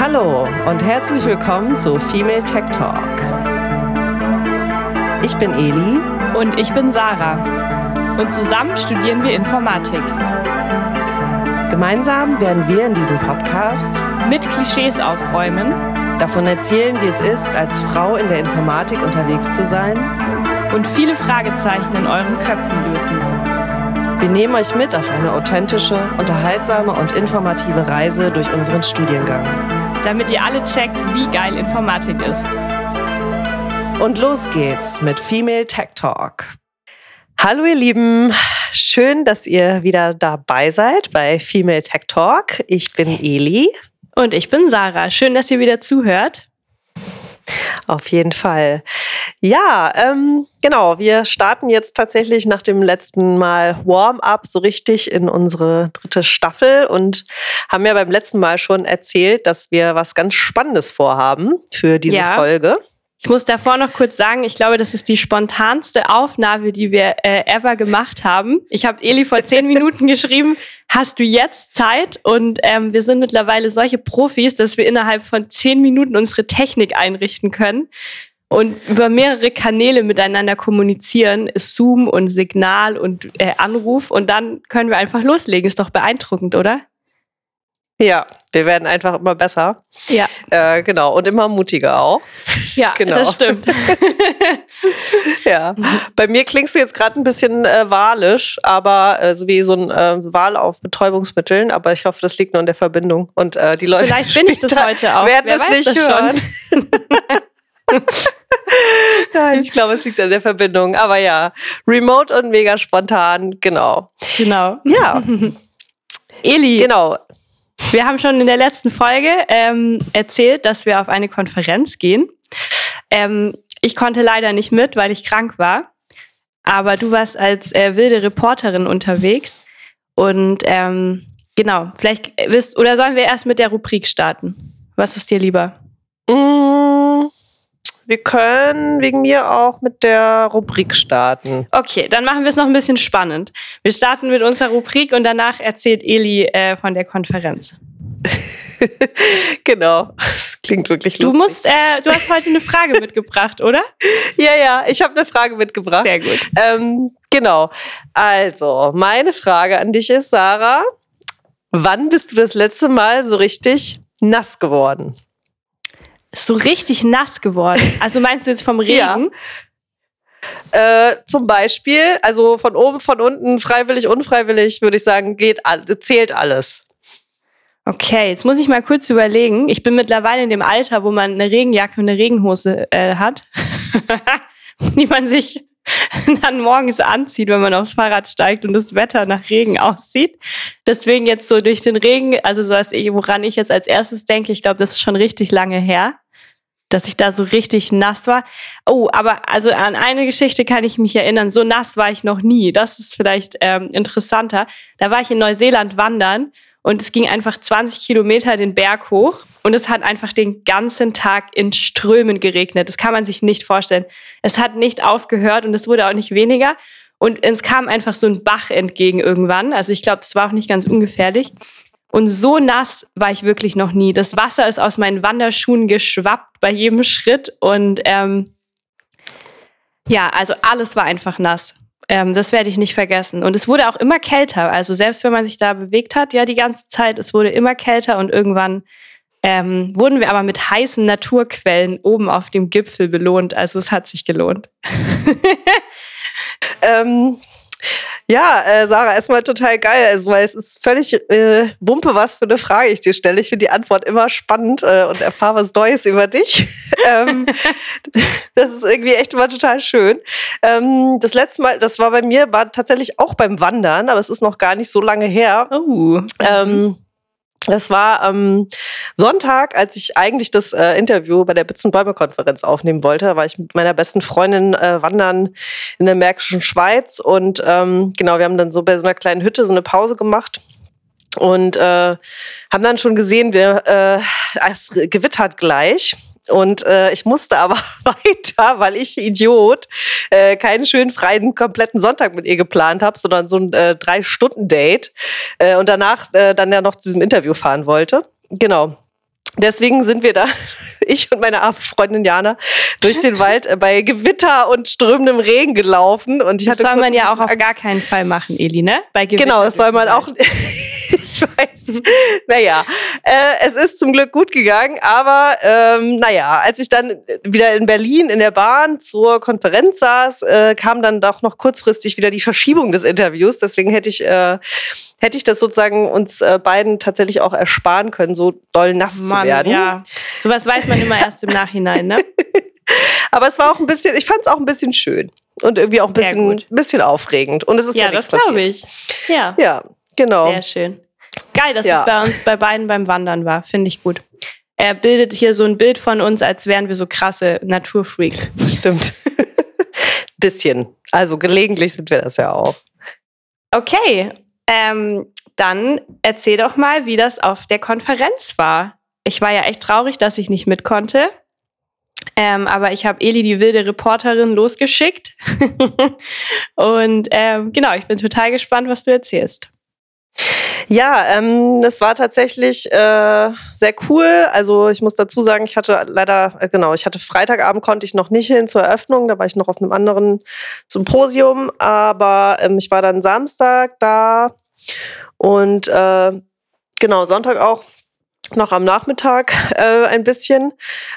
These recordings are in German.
Hallo und herzlich willkommen zu Female Tech Talk. Ich bin Eli und ich bin Sarah und zusammen studieren wir Informatik. Gemeinsam werden wir in diesem Podcast mit Klischees aufräumen, davon erzählen, wie es ist, als Frau in der Informatik unterwegs zu sein und viele Fragezeichen in euren Köpfen lösen. Wir nehmen euch mit auf eine authentische, unterhaltsame und informative Reise durch unseren Studiengang. Damit ihr alle checkt, wie geil Informatik ist. Und los geht's mit Female Tech Talk. Hallo ihr Lieben, schön, dass ihr wieder dabei seid bei Female Tech Talk. Ich bin Eli. Und ich bin Sarah. Schön, dass ihr wieder zuhört. Auf jeden Fall. Ja, ähm, genau. Wir starten jetzt tatsächlich nach dem letzten Mal Warm-up so richtig in unsere dritte Staffel und haben ja beim letzten Mal schon erzählt, dass wir was ganz Spannendes vorhaben für diese ja. Folge. Ich muss davor noch kurz sagen, ich glaube, das ist die spontanste Aufnahme, die wir äh, ever gemacht haben. Ich habe Eli vor zehn Minuten geschrieben, hast du jetzt Zeit? Und ähm, wir sind mittlerweile solche Profis, dass wir innerhalb von zehn Minuten unsere Technik einrichten können und über mehrere Kanäle miteinander kommunizieren, Zoom und Signal und äh, Anruf und dann können wir einfach loslegen. Ist doch beeindruckend, oder? Ja, wir werden einfach immer besser. Ja. Äh, genau. Und immer mutiger auch. Ja, genau. das stimmt. ja. Bei mir klingst du jetzt gerade ein bisschen äh, walisch, aber äh, so wie so ein äh, Wal auf Betäubungsmitteln. Aber ich hoffe, das liegt nur in der Verbindung. Und äh, die Leute. Vielleicht bin ich das heute auch. Werden es nicht das hören. ja, ich glaube, es liegt an der Verbindung. Aber ja, remote und mega spontan, genau. Genau. Ja. Eli. Genau. Wir haben schon in der letzten Folge ähm, erzählt, dass wir auf eine Konferenz gehen. Ähm, ich konnte leider nicht mit, weil ich krank war. Aber du warst als äh, wilde Reporterin unterwegs. Und ähm, genau, vielleicht wirst, oder sollen wir erst mit der Rubrik starten? Was ist dir lieber? Mmh. Wir können wegen mir auch mit der Rubrik starten. Okay, dann machen wir es noch ein bisschen spannend. Wir starten mit unserer Rubrik und danach erzählt Eli äh, von der Konferenz. genau, das klingt wirklich lustig. Du musst, äh, du hast heute eine Frage mitgebracht, oder? Ja, ja, ich habe eine Frage mitgebracht. Sehr gut. Ähm, genau. Also, meine Frage an dich ist, Sarah, wann bist du das letzte Mal so richtig nass geworden? So richtig nass geworden. Also meinst du jetzt vom Regen? Ja. Äh, zum Beispiel, also von oben, von unten, freiwillig, unfreiwillig, würde ich sagen, geht, zählt alles. Okay, jetzt muss ich mal kurz überlegen. Ich bin mittlerweile in dem Alter, wo man eine Regenjacke und eine Regenhose äh, hat, die man sich dann morgens anzieht, wenn man aufs Fahrrad steigt und das Wetter nach Regen aussieht. Deswegen jetzt so durch den Regen, also so was ich, woran ich jetzt als erstes denke, ich glaube, das ist schon richtig lange her, dass ich da so richtig nass war. Oh, aber also an eine Geschichte kann ich mich erinnern. So nass war ich noch nie. Das ist vielleicht ähm, interessanter. Da war ich in Neuseeland wandern und es ging einfach 20 Kilometer den Berg hoch und es hat einfach den ganzen Tag in Strömen geregnet. Das kann man sich nicht vorstellen. Es hat nicht aufgehört und es wurde auch nicht weniger. Und es kam einfach so ein Bach entgegen irgendwann. Also ich glaube, das war auch nicht ganz ungefährlich. Und so nass war ich wirklich noch nie. Das Wasser ist aus meinen Wanderschuhen geschwappt bei jedem Schritt. Und ähm, ja, also alles war einfach nass. Ähm, das werde ich nicht vergessen. Und es wurde auch immer kälter. Also selbst wenn man sich da bewegt hat, ja, die ganze Zeit, es wurde immer kälter und irgendwann ähm, wurden wir aber mit heißen Naturquellen oben auf dem Gipfel belohnt. Also es hat sich gelohnt. ähm, ja, äh, Sarah, erstmal total geil, also, weil es ist völlig äh, Wumpe, was für eine Frage ich dir stelle. Ich finde die Antwort immer spannend äh, und erfahre was Neues über dich. ähm, das ist irgendwie echt immer total schön. Ähm, das letzte Mal, das war bei mir, war tatsächlich auch beim Wandern, aber es ist noch gar nicht so lange her. Oh. Ähm, das war am Sonntag, als ich eigentlich das äh, Interview bei der Bitzenbäume-Konferenz aufnehmen wollte. war ich mit meiner besten Freundin äh, wandern in der Märkischen Schweiz. Und ähm, genau, wir haben dann so bei so einer kleinen Hütte so eine Pause gemacht. Und äh, haben dann schon gesehen, wir, äh, es gewittert gleich. Und äh, ich musste aber weiter, weil ich Idiot äh, keinen schönen freien kompletten Sonntag mit ihr geplant habe, sondern so ein äh, drei Stunden Date äh, und danach äh, dann ja noch zu diesem Interview fahren wollte. Genau. Deswegen sind wir da, ich und meine Freundin Jana, durch den Wald äh, bei Gewitter und strömendem Regen gelaufen. Und ich das hatte soll man ja auch auf Angst. gar keinen Fall machen, Eli, ne? Bei Gewitter Genau, das soll man auch. ich weiß. Naja, äh, es ist zum Glück gut gegangen, aber ähm, naja, als ich dann wieder in Berlin in der Bahn zur Konferenz saß, äh, kam dann doch noch kurzfristig wieder die Verschiebung des Interviews. Deswegen hätte ich, äh, hätte ich das sozusagen uns äh, beiden tatsächlich auch ersparen können, so doll nass zu Mann, werden. ja. Sowas weiß man immer erst im Nachhinein, ne? Aber es war auch ein bisschen, ich fand es auch ein bisschen schön und irgendwie auch ein bisschen, bisschen aufregend. Und es ist ja, ja, das glaube ich. Ja, Ja, genau. sehr schön. Geil, dass Ja. es bei uns bei beiden beim Wandern war. Finde ich gut. Er bildet hier so ein Bild von uns, als wären wir so krasse Naturfreaks. Stimmt. bisschen. Also gelegentlich sind wir das ja auch. Okay, ähm, dann erzähl doch mal, wie das auf der Konferenz war. Ich war ja echt traurig, dass ich nicht mit konnte. Ähm, aber ich habe Eli, die wilde Reporterin, losgeschickt. Und ähm, genau, ich bin total gespannt, was du erzählst. Ja, ähm, das war tatsächlich äh, sehr cool. Also ich muss dazu sagen, ich hatte leider, äh, genau, ich hatte Freitagabend konnte ich noch nicht hin zur Eröffnung, da war ich noch auf einem anderen Symposium, aber ähm, ich war dann Samstag da. Und äh, genau, Sonntag auch noch am Nachmittag äh, ein bisschen.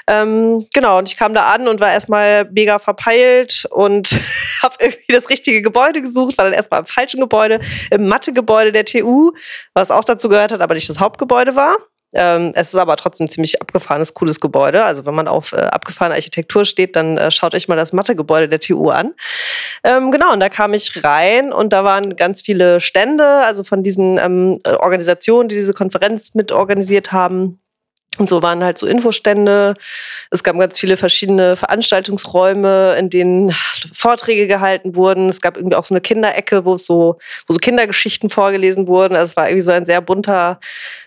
Ähm, genau, und ich kam da an und war erstmal mega verpeilt und habe irgendwie das richtige Gebäude gesucht, war dann erstmal im falschen Gebäude, im Mathegebäude der TU, was auch dazu gehört hat, aber nicht das Hauptgebäude war. Ähm, es ist aber trotzdem ziemlich abgefahrenes, cooles Gebäude. Also wenn man auf äh, abgefahrene Architektur steht, dann äh, schaut euch mal das Mathegebäude der TU an. Ähm, genau, und da kam ich rein und da waren ganz viele Stände, also von diesen ähm, äh, Organisationen, die diese Konferenz mitorganisiert haben. Und so waren halt so Infostände. Es gab ganz viele verschiedene Veranstaltungsräume, in denen Vorträge gehalten wurden. Es gab irgendwie auch so eine Kinderecke, wo so, wo so Kindergeschichten vorgelesen wurden. Also es war irgendwie so ein sehr bunter,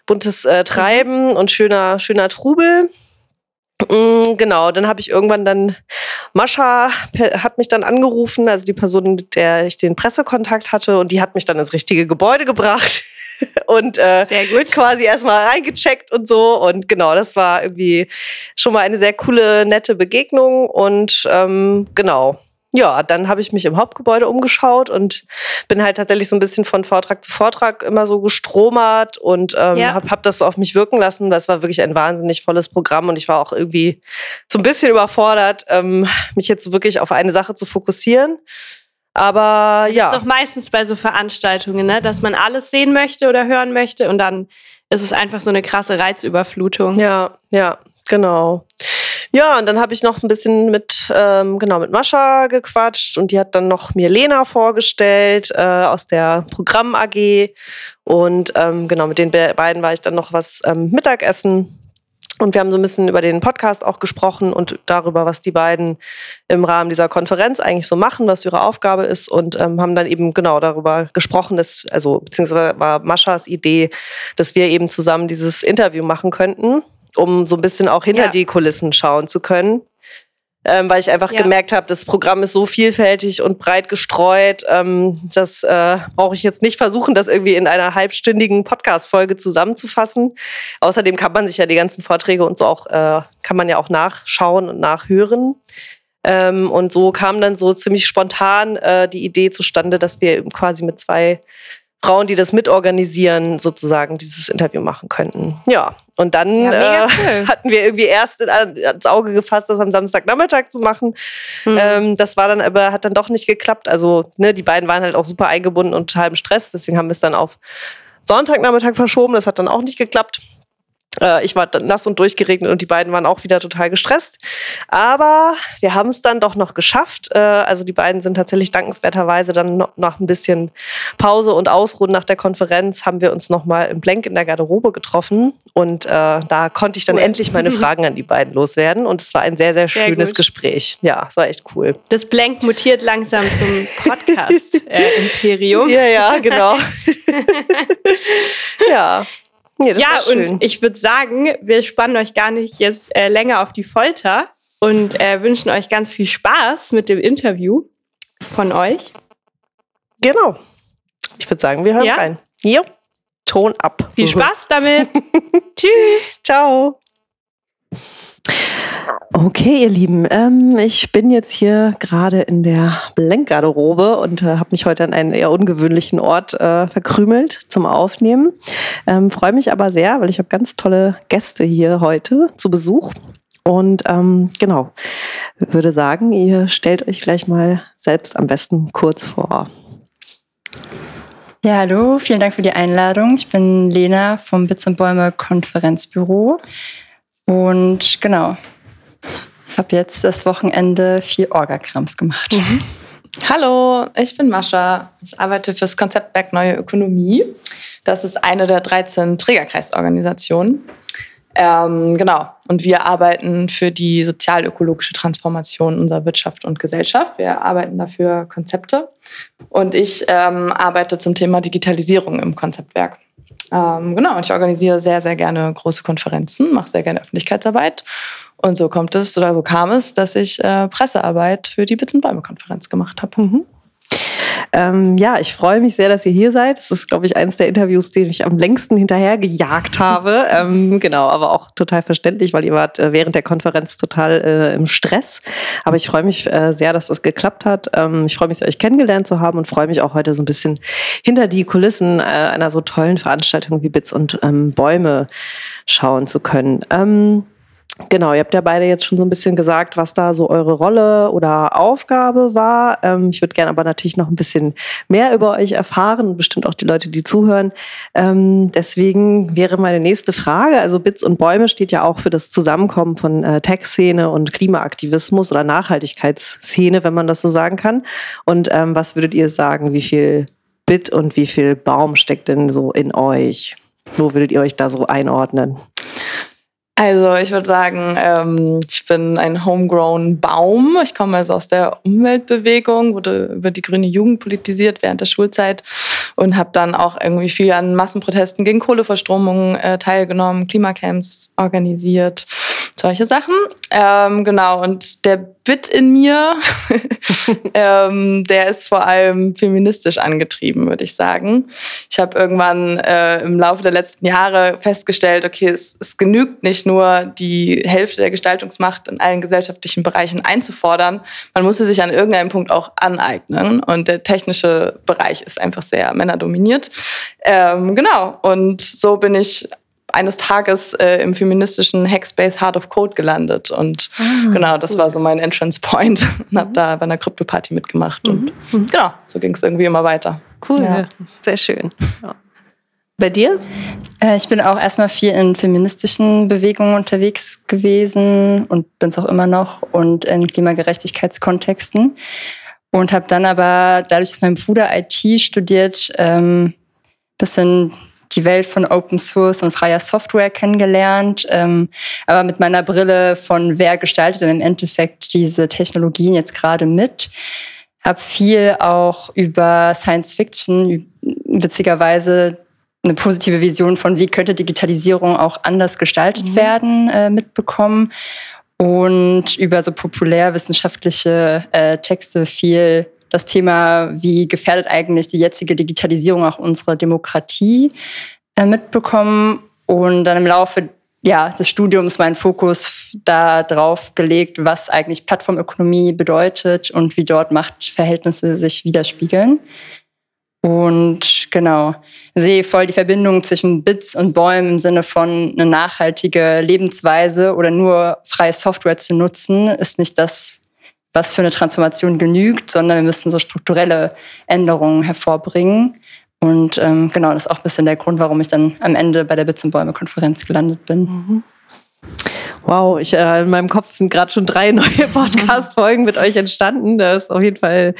buntes äh, Treiben und schöner, schöner Trubel. Mm, Genau, dann habe ich irgendwann dann, Mascha hat mich dann angerufen, also die Person, mit der ich den Pressekontakt hatte, und die hat mich dann ins richtige Gebäude gebracht und äh, Sehr gut. quasi erstmal reingecheckt und so. Und genau, das war irgendwie schon mal eine sehr coole, nette Begegnung. Und ähm, genau. Ja, dann habe ich mich im Hauptgebäude umgeschaut und bin halt tatsächlich so ein bisschen von Vortrag zu Vortrag immer so gestromert und ähm, Ja. habe hab das so auf mich wirken lassen, weil es war wirklich ein wahnsinnig volles Programm und ich war auch irgendwie so ein bisschen überfordert, ähm, mich jetzt wirklich auf eine Sache zu fokussieren. Aber ja. Das ist doch meistens bei so Veranstaltungen, ne? dass man alles sehen möchte oder hören möchte und dann ist es einfach so eine krasse Reizüberflutung. Ja, ja, genau. Ja, und dann habe ich noch ein bisschen mit, ähm, genau, mit Mascha gequatscht und die hat dann noch mir Lena vorgestellt äh, aus der Programm AG. Und ähm, genau, mit den be beiden war ich dann noch was ähm, Mittagessen. Und wir haben so ein bisschen über den Podcast auch gesprochen und darüber, was die beiden im Rahmen dieser Konferenz eigentlich so machen, was ihre Aufgabe ist und ähm, haben dann eben genau darüber gesprochen, dass, also beziehungsweise war Maschas Idee, dass wir eben zusammen dieses Interview machen könnten, um so ein bisschen auch hinter Ja. die Kulissen schauen zu können. Ähm, weil ich einfach Ja. gemerkt habe, das Programm ist so vielfältig und breit gestreut. Ähm, das äh, brauche ich jetzt nicht versuchen, das irgendwie in einer halbstündigen Podcast-Folge zusammenzufassen. Außerdem kann man sich ja die ganzen Vorträge und so auch, äh, kann man ja auch nachschauen und nachhören. Ähm, und so kam dann so ziemlich spontan äh, die Idee zustande, dass wir eben quasi mit zwei Frauen, die das mitorganisieren, sozusagen dieses Interview machen könnten. Ja, und dann Ja, äh, cool. hatten wir irgendwie erst in, ans Auge gefasst, das am Samstagnachmittag zu machen. Mhm. Ähm, das war dann aber, hat dann doch nicht geklappt. Also, ne, die beiden waren halt auch super eingebunden und total im Stress. Deswegen haben wir es dann auf Sonntagnachmittag verschoben. Das hat dann auch nicht geklappt. Äh, ich war nass und durchgeregnet und die beiden waren auch wieder total gestresst. Aber wir haben es dann doch noch geschafft. Äh, also die beiden sind tatsächlich dankenswerterweise dann noch nach ein bisschen Pause und Ausruhen nach der Konferenz haben wir uns noch mal im Blank in der Garderobe getroffen und äh, da konnte ich dann Cool. endlich meine Fragen an die beiden loswerden und es war ein sehr sehr Sehr schönes gut. Gespräch. Ja, es war echt cool. Das Blank mutiert langsam zum Podcast-Imperium. Ja, ja, genau. ja. Nee, ja, und ich würde sagen, wir spannen euch gar nicht jetzt äh, länger auf die Folter und äh, wünschen euch ganz viel Spaß mit dem Interview von euch. Genau. Ich würde sagen, wir hören ja? rein. Jo, Ton ab. Viel Spaß damit. Tschüss. Ciao. Okay, ihr Lieben, ähm, ich bin jetzt hier gerade in der Blenkgarderobe und äh, habe mich heute an einen eher ungewöhnlichen Ort äh, verkrümelt zum Aufnehmen. Ähm, Freue mich aber sehr, weil ich habe ganz tolle Gäste hier heute zu Besuch. Und ähm, genau, würde sagen, ihr stellt euch gleich mal selbst am besten kurz vor. Ja, hallo, vielen Dank für die Einladung. Ich bin Lena vom Bits und Bäume Konferenzbüro. Und genau, habe jetzt das Wochenende viel Orgakrams gemacht. Mhm. Hallo, ich bin Mascha. Ich arbeite fürs Konzeptwerk Neue Ökonomie. Das ist eine der 13 Trägerkreisorganisationen. Ähm, genau. Und wir arbeiten für die sozial-ökologische Transformation unserer Wirtschaft und Gesellschaft. Wir arbeiten dafür Konzepte. Und ich ähm, arbeite zum Thema Digitalisierung im Konzeptwerk. Ähm, genau, und ich organisiere sehr, sehr gerne große Konferenzen, mache sehr gerne Öffentlichkeitsarbeit. Und so kommt es oder so kam es, dass ich äh, Pressearbeit für die Bits und Bäume Konferenz gemacht habe. Mhm. Ähm, ja, ich freue mich sehr, dass ihr hier seid. Das ist, glaube ich, eines der Interviews, die ich am längsten hinterhergejagt habe. ähm, genau, aber auch total verständlich, weil ihr wart äh, während der Konferenz total äh, im Stress. Aber ich freue mich äh, sehr, dass das geklappt hat. Ähm, ich freue mich euch kennengelernt zu haben und freue mich auch heute so ein bisschen hinter die Kulissen äh, einer so tollen Veranstaltung wie Bits und ähm, Bäume schauen zu können. Genau, ihr habt ja beide jetzt schon so ein bisschen gesagt, was da so eure Rolle oder Aufgabe war. Ähm, ich würde gerne aber natürlich noch ein bisschen mehr über euch erfahren bestimmt auch die Leute, die zuhören. Ähm, deswegen wäre meine nächste Frage, also Bits und Bäume steht ja auch für das Zusammenkommen von äh, Tech-Szene und Klimaaktivismus oder Nachhaltigkeitsszene, wenn man das so sagen kann. Und ähm, was würdet ihr sagen, wie viel Bit und wie viel Baum steckt denn so in euch? Wo würdet ihr euch da so einordnen? Also ich würde sagen, ähm, ich bin ein homegrown Baum. Ich komme also aus der Umweltbewegung, wurde über die grüne Jugend politisiert während der Schulzeit und habe dann auch irgendwie viel an Massenprotesten gegen Kohleverstromungen äh, teilgenommen, Klimacamps organisiert solche Sachen. Ähm, genau, und der Bit in mir, ähm, der ist vor allem feministisch angetrieben, würde ich sagen. Ich habe irgendwann äh, im Laufe der letzten Jahre festgestellt, okay, es, es genügt nicht nur, die Hälfte der Gestaltungsmacht in allen gesellschaftlichen Bereichen einzufordern, man muss sie sich an irgendeinem Punkt auch aneignen. Und der technische Bereich ist einfach sehr männerdominiert. Ähm, genau, und so bin ich eines Tages äh, im feministischen Hackspace Heart of Code gelandet. Und ah, genau, das cool. war so mein Entrance Point. Und mhm. habe da bei einer Krypto-Party mitgemacht. Und mhm. mhm. genau, so ging es irgendwie immer weiter. Cool, ja. sehr schön. Ja. Bei dir? Äh, ich bin auch erstmal viel in feministischen Bewegungen unterwegs gewesen und bin es auch immer noch und in Klimagerechtigkeitskontexten. Und habe dann aber, dadurch, dass mein Bruder IT studiert, ähm, bisschen die Welt von Open Source und freier Software kennengelernt, ähm, aber mit meiner Brille von wer gestaltet denn im Endeffekt diese Technologien jetzt gerade mit. Habe viel auch über Science Fiction, witzigerweise eine positive Vision von, wie könnte Digitalisierung auch anders gestaltet mhm. werden, äh, mitbekommen. Und über so populärwissenschaftliche äh, Texte viel das Thema, wie gefährdet eigentlich die jetzige Digitalisierung auch unsere Demokratie äh, mitbekommen und dann im Laufe ja, des Studiums meinen Fokus darauf gelegt, was eigentlich Plattformökonomie bedeutet und wie dort Machtverhältnisse sich widerspiegeln. Und genau, sehe voll die Verbindung zwischen Bits und Bäumen im Sinne von eine nachhaltige Lebensweise oder nur freie Software zu nutzen, ist nicht das, was für eine Transformation genügt, sondern wir müssen so strukturelle Änderungen hervorbringen. Und ähm, genau, das ist auch ein bisschen der Grund, warum ich dann am Ende bei der Bits und Bäume Konferenz gelandet bin. Mhm. Wow, ich, äh, in meinem Kopf sind gerade schon drei neue Podcast-Folgen mit euch entstanden. Das ist auf jeden Fall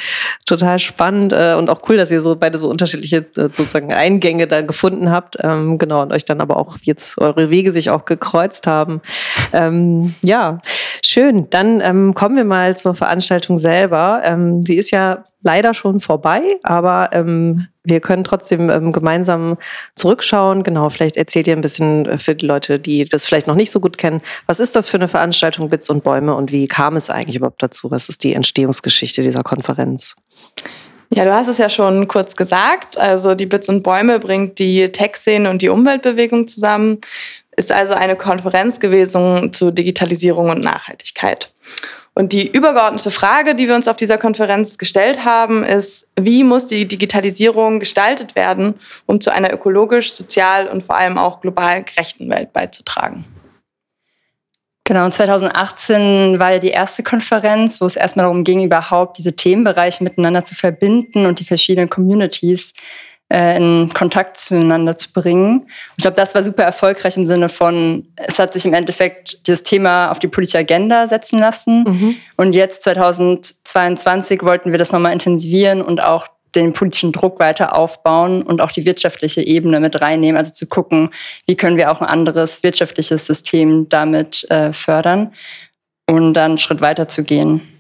total spannend äh, und auch cool, dass ihr so beide so unterschiedliche äh, sozusagen Eingänge da gefunden habt. Ähm, genau, und euch dann aber auch jetzt eure Wege sich auch gekreuzt haben. Ähm, ja, schön. Dann ähm, kommen wir mal zur Veranstaltung selber. Ähm, sie ist ja leider schon vorbei, aber ähm, wir können trotzdem ähm, gemeinsam zurückschauen. Genau, vielleicht erzählt ihr ein bisschen äh, für die Leute, die das vielleicht noch nicht so gut kennen. Was ist das für eine Veranstaltung Bits und Bäume und wie kam es eigentlich überhaupt dazu? Was ist die Entstehungsgeschichte dieser Konferenz? Ja, du hast es ja schon kurz gesagt. Also die Bits und Bäume bringt die Tech-Szene und die Umweltbewegung zusammen. Ist also eine Konferenz gewesen zu Digitalisierung und Nachhaltigkeit. Und die übergeordnete Frage, die wir uns auf dieser Konferenz gestellt haben, ist, wie muss die Digitalisierung gestaltet werden, um zu einer ökologisch, sozial und vor allem auch global gerechten Welt beizutragen? Genau, und 2018 war ja die erste Konferenz, wo es erstmal darum ging, überhaupt diese Themenbereiche miteinander zu verbinden und die verschiedenen Communities in Kontakt zueinander zu bringen. Ich glaube, das war super erfolgreich im Sinne von, es hat sich im Endeffekt dieses Thema auf die politische Agenda setzen lassen. Mhm. Und jetzt 2022 wollten wir das nochmal intensivieren und auch den politischen Druck weiter aufbauen und auch die wirtschaftliche Ebene mit reinnehmen. Also zu gucken, wie können wir auch ein anderes wirtschaftliches System damit äh, fördern und dann einen Schritt weiter zu gehen.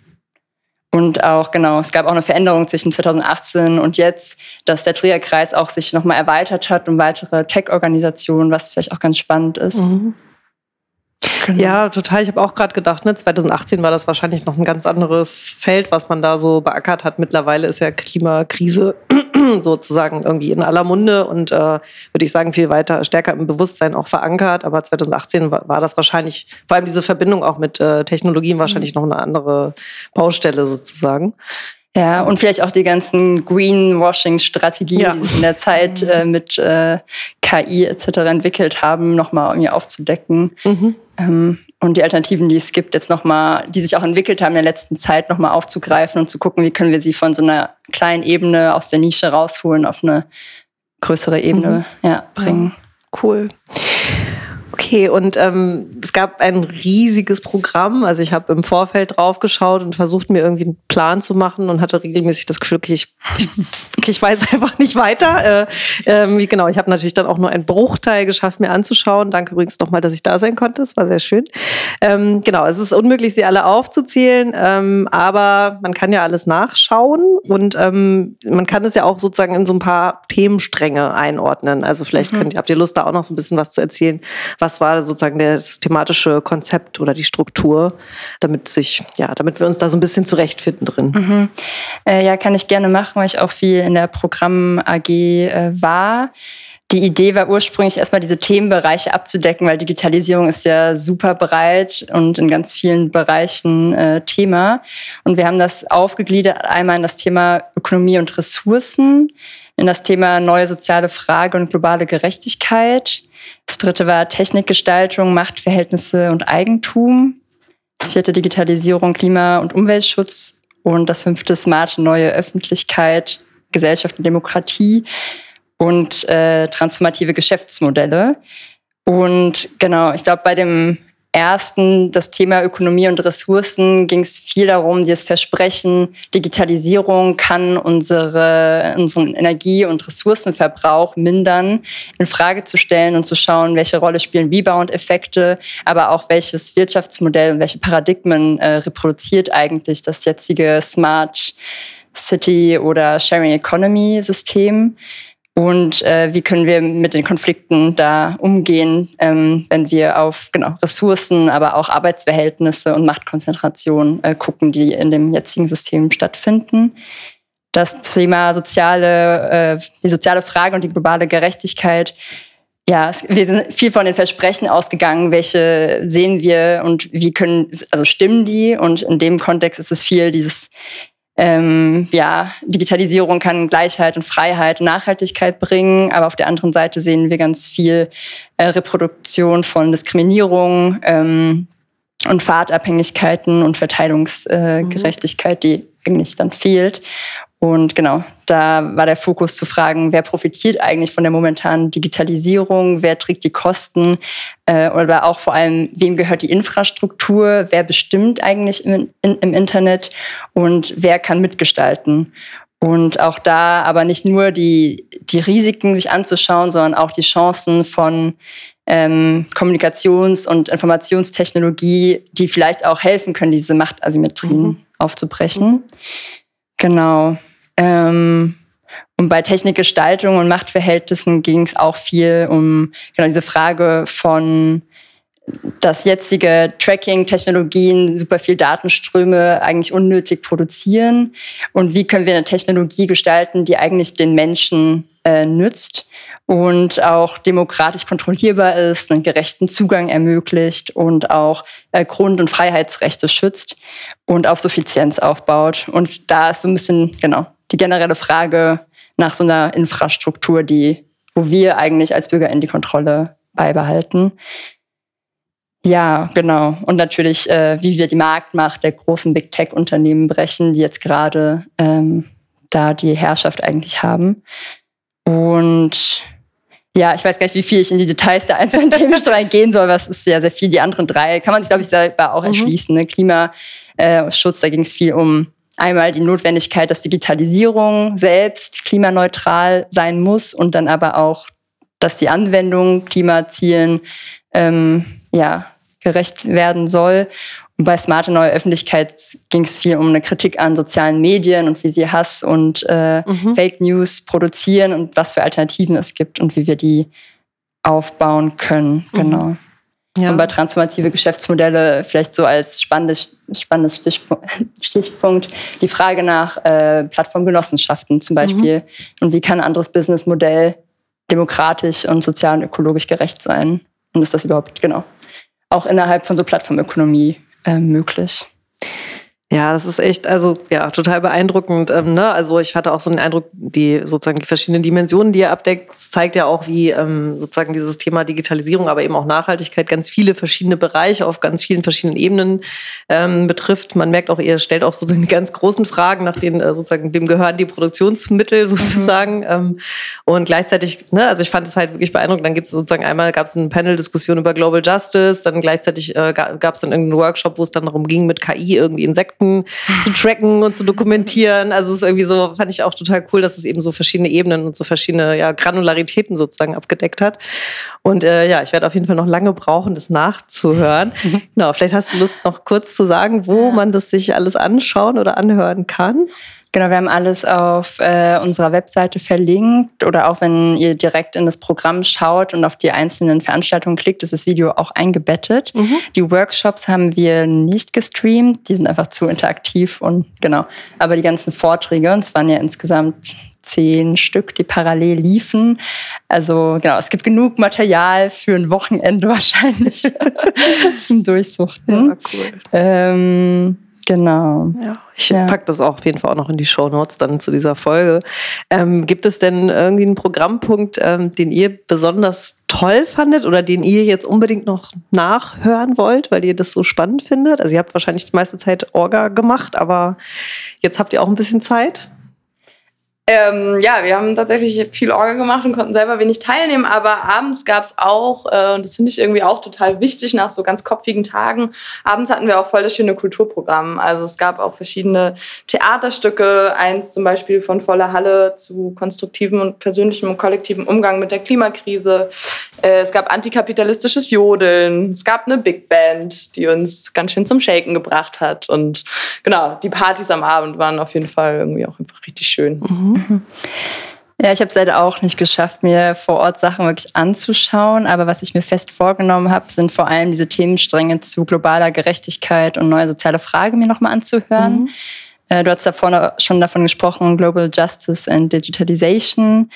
Und auch, genau, es gab auch eine Veränderung zwischen 2018 und jetzt, dass der Trierkreis auch sich nochmal erweitert hat um weitere Tech-Organisationen, was vielleicht auch ganz spannend ist. Mhm. Genau. Ja, total. Ich habe auch gerade gedacht, ne, 2018 war das wahrscheinlich noch ein ganz anderes Feld, was man da so beackert hat. Mittlerweile ist ja Klimakrise sozusagen irgendwie in aller Munde und äh, würde ich sagen, viel weiter, stärker im Bewusstsein auch verankert. Aber 2018 war, war das wahrscheinlich, vor allem diese Verbindung auch mit äh, Technologien, wahrscheinlich mhm. noch eine andere Baustelle sozusagen. Ja, und vielleicht auch die ganzen Greenwashing-Strategien, ja. die sich in der Zeit äh, mit äh, KI etc. entwickelt haben, nochmal irgendwie aufzudecken. Mhm. Ähm, und die Alternativen, die es gibt, jetzt nochmal, die sich auch entwickelt haben in der letzten Zeit, nochmal aufzugreifen und zu gucken, wie können wir sie von so einer kleinen Ebene aus der Nische rausholen auf eine größere Ebene mhm. ja, bringen. Ja, cool. Okay, und ähm, es gab ein riesiges Programm. Also ich habe im Vorfeld draufgeschaut und versucht, mir irgendwie einen Plan zu machen und hatte regelmäßig das Gefühl, okay, ich, ich, ich weiß einfach nicht weiter. Äh, äh, genau, ich habe natürlich dann auch nur einen Bruchteil geschafft, mir anzuschauen. Danke übrigens nochmal, dass ich da sein konnte. Es war sehr schön. Ähm, genau, es ist unmöglich, sie alle aufzuzählen, ähm, aber man kann ja alles nachschauen und ähm, man kann es ja auch sozusagen in so ein paar Themenstränge einordnen. Also vielleicht mhm. könnt, habt ihr Lust, da auch noch so ein bisschen was zu erzählen, was war sozusagen das thematische Konzept oder die Struktur, damit sich, ja, damit wir uns da so ein bisschen zurechtfinden drin. Mhm. Äh, ja, kann ich gerne machen, weil ich auch viel in der Programm AG äh, war. Die Idee war ursprünglich erstmal diese Themenbereiche abzudecken, weil Digitalisierung ist ja super breit und in ganz vielen Bereichen äh, Thema. Und wir haben das aufgegliedert einmal in das Thema Ökonomie und Ressourcen, in das Thema neue soziale Frage und globale Gerechtigkeit. Das dritte war Technikgestaltung, Machtverhältnisse und Eigentum. Das vierte Digitalisierung, Klima- und Umweltschutz. Und das fünfte smarte neue Öffentlichkeit, Gesellschaft und Demokratie und äh, transformative Geschäftsmodelle. Und genau, ich glaube, bei dem ersten, das Thema Ökonomie und Ressourcen, ging es viel darum, dieses Versprechen, Digitalisierung kann unsere, unseren Energie- und Ressourcenverbrauch mindern, in Frage zu stellen und zu schauen, welche Rolle spielen Rebound-Effekte, aber auch welches Wirtschaftsmodell und welche Paradigmen äh, reproduziert eigentlich das jetzige Smart City oder Sharing Economy System und äh, wie können wir mit den Konflikten da umgehen, ähm, wenn wir auf genau, Ressourcen, aber auch Arbeitsverhältnisse und Machtkonzentration äh, gucken, die in dem jetzigen System stattfinden. Das Thema soziale, äh, die soziale Frage und die globale Gerechtigkeit ja, wir sind viel von den Versprechen ausgegangen, welche sehen wir und wie können, also stimmen die? Und in dem Kontext ist es viel dieses ähm, ja, Digitalisierung kann Gleichheit und Freiheit und Nachhaltigkeit bringen, aber auf der anderen Seite sehen wir ganz viel äh, Reproduktion von Diskriminierung ähm, und Fahrtabhängigkeiten und Verteilungsgerechtigkeit, äh, mhm. die eigentlich dann fehlt. Und genau, da war der Fokus zu fragen, wer profitiert eigentlich von der momentanen Digitalisierung, wer trägt die Kosten äh, oder auch vor allem, wem gehört die Infrastruktur, wer bestimmt eigentlich im, in, im Internet und wer kann mitgestalten. Und auch da aber nicht nur die, die Risiken sich anzuschauen, sondern auch die Chancen von ähm, Kommunikations- und Informationstechnologie, die vielleicht auch helfen können, diese Machtasymmetrien mhm. aufzubrechen. Mhm. Genau. Ähm, Und bei Technikgestaltung und Machtverhältnissen ging es auch viel um genau diese Frage von dass jetzige Tracking-Technologien super viel Datenströme eigentlich unnötig produzieren und wie können wir eine Technologie gestalten, die eigentlich den Menschen äh, nützt und auch demokratisch kontrollierbar ist, einen gerechten Zugang ermöglicht und auch äh, Grund- und Freiheitsrechte schützt und auf Suffizienz aufbaut. Und da ist so ein bisschen genau die generelle Frage nach so einer Infrastruktur, die, wo wir eigentlich als BürgerInnen die Kontrolle beibehalten. Ja, genau. Und natürlich, äh, wie wir die Marktmacht der großen Big Tech-Unternehmen brechen, die jetzt gerade ähm, da die Herrschaft eigentlich haben. Und ja, ich weiß gar nicht, wie viel ich in die Details der einzelnen Themenstränge gehen soll, was ist ja sehr viel. Die anderen drei kann man sich, glaube ich, selber auch mhm. erschließen. Ne? Klimaschutz, da ging es viel um einmal die Notwendigkeit, dass Digitalisierung selbst klimaneutral sein muss und dann aber auch, dass die Anwendung Klimazielen ähm, ja, gerecht werden soll. Und bei Smarte Neue Öffentlichkeit ging es viel um eine Kritik an sozialen Medien und wie sie Hass und äh, mhm. Fake News produzieren und was für Alternativen es gibt und wie wir die aufbauen können. Mhm. Genau. Ja. Und bei transformative Geschäftsmodelle vielleicht so als spannendes, spannendes Stichpunkt die Frage nach äh, Plattformgenossenschaften zum Beispiel. Mhm. Und wie kann ein anderes Businessmodell demokratisch und sozial und ökologisch gerecht sein? Und ist das überhaupt, genau, auch innerhalb von so Plattformökonomie äh, möglich. Ja, das ist echt, also ja, total beeindruckend. Ähm, ne? Also ich hatte auch so den Eindruck, die sozusagen die verschiedenen Dimensionen, die ihr abdeckt, zeigt ja auch, wie ähm, sozusagen dieses Thema Digitalisierung, aber eben auch Nachhaltigkeit ganz viele verschiedene Bereiche auf ganz vielen verschiedenen Ebenen ähm, betrifft. Man merkt auch, ihr stellt auch sozusagen die ganz großen Fragen, nach denen äh, sozusagen dem gehören die Produktionsmittel mhm. sozusagen. Mhm. Ähm, und gleichzeitig, ne, also ich fand es halt wirklich beeindruckend. Dann gibt es sozusagen einmal gab es eine Panel-Diskussion über Global Justice, dann gleichzeitig äh, gab es dann irgendeinen Workshop, wo es dann darum ging, mit KI irgendwie Insekten Insekten zu tracken und zu dokumentieren. Also es ist irgendwie so, fand ich auch total cool, dass es eben so verschiedene Ebenen und so verschiedene ja, Granularitäten sozusagen abgedeckt hat. Und äh, ja, ich werde auf jeden Fall noch lange brauchen, das nachzuhören. Mhm. Genau, vielleicht hast du Lust, noch kurz zu sagen, wo ja. man das sich alles anschauen oder anhören kann. Genau, wir haben alles auf äh, unserer Webseite verlinkt oder auch wenn ihr direkt in das Programm schaut und auf die einzelnen Veranstaltungen klickt, ist das Video auch eingebettet. Mhm. Die Workshops haben wir nicht gestreamt, die sind einfach zu interaktiv und genau. Aber die ganzen Vorträge, und es waren ja insgesamt zehn Stück, die parallel liefen. Also genau, es gibt genug Material für ein Wochenende wahrscheinlich zum Durchsuchten. Ja, cool. Ähm, Genau. Ja, ich ja. packe das auch auf jeden Fall auch noch in die Show Notes dann zu dieser Folge. Ähm, gibt es denn irgendwie einen Programmpunkt, ähm, den ihr besonders toll fandet oder den ihr jetzt unbedingt noch nachhören wollt, weil ihr das so spannend findet? Also ihr habt wahrscheinlich die meiste Zeit Orga gemacht, aber jetzt habt ihr auch ein bisschen Zeit. Ähm, ja, wir haben tatsächlich viel Orga gemacht und konnten selber wenig teilnehmen, aber abends gab es auch, äh, und das finde ich irgendwie auch total wichtig nach so ganz kopfigen Tagen, abends hatten wir auch voll das schöne Kulturprogramm. Also es gab auch verschiedene Theaterstücke, eins zum Beispiel von Voller Halle zu konstruktivem und persönlichem und kollektivem Umgang mit der Klimakrise. Äh, es gab antikapitalistisches Jodeln, es gab eine Big Band, die uns ganz schön zum Shaken gebracht hat. Und genau, die Partys am Abend waren auf jeden Fall irgendwie auch einfach richtig schön. Mhm. Mhm. Ja, ich habe es leider auch nicht geschafft, mir vor Ort Sachen wirklich anzuschauen. Aber was ich mir fest vorgenommen habe, sind vor allem diese Themenstränge zu globaler Gerechtigkeit und neue soziale Fragen mir nochmal anzuhören. Mhm. Äh, du hast davor schon davon gesprochen, Global Justice and Digitalization.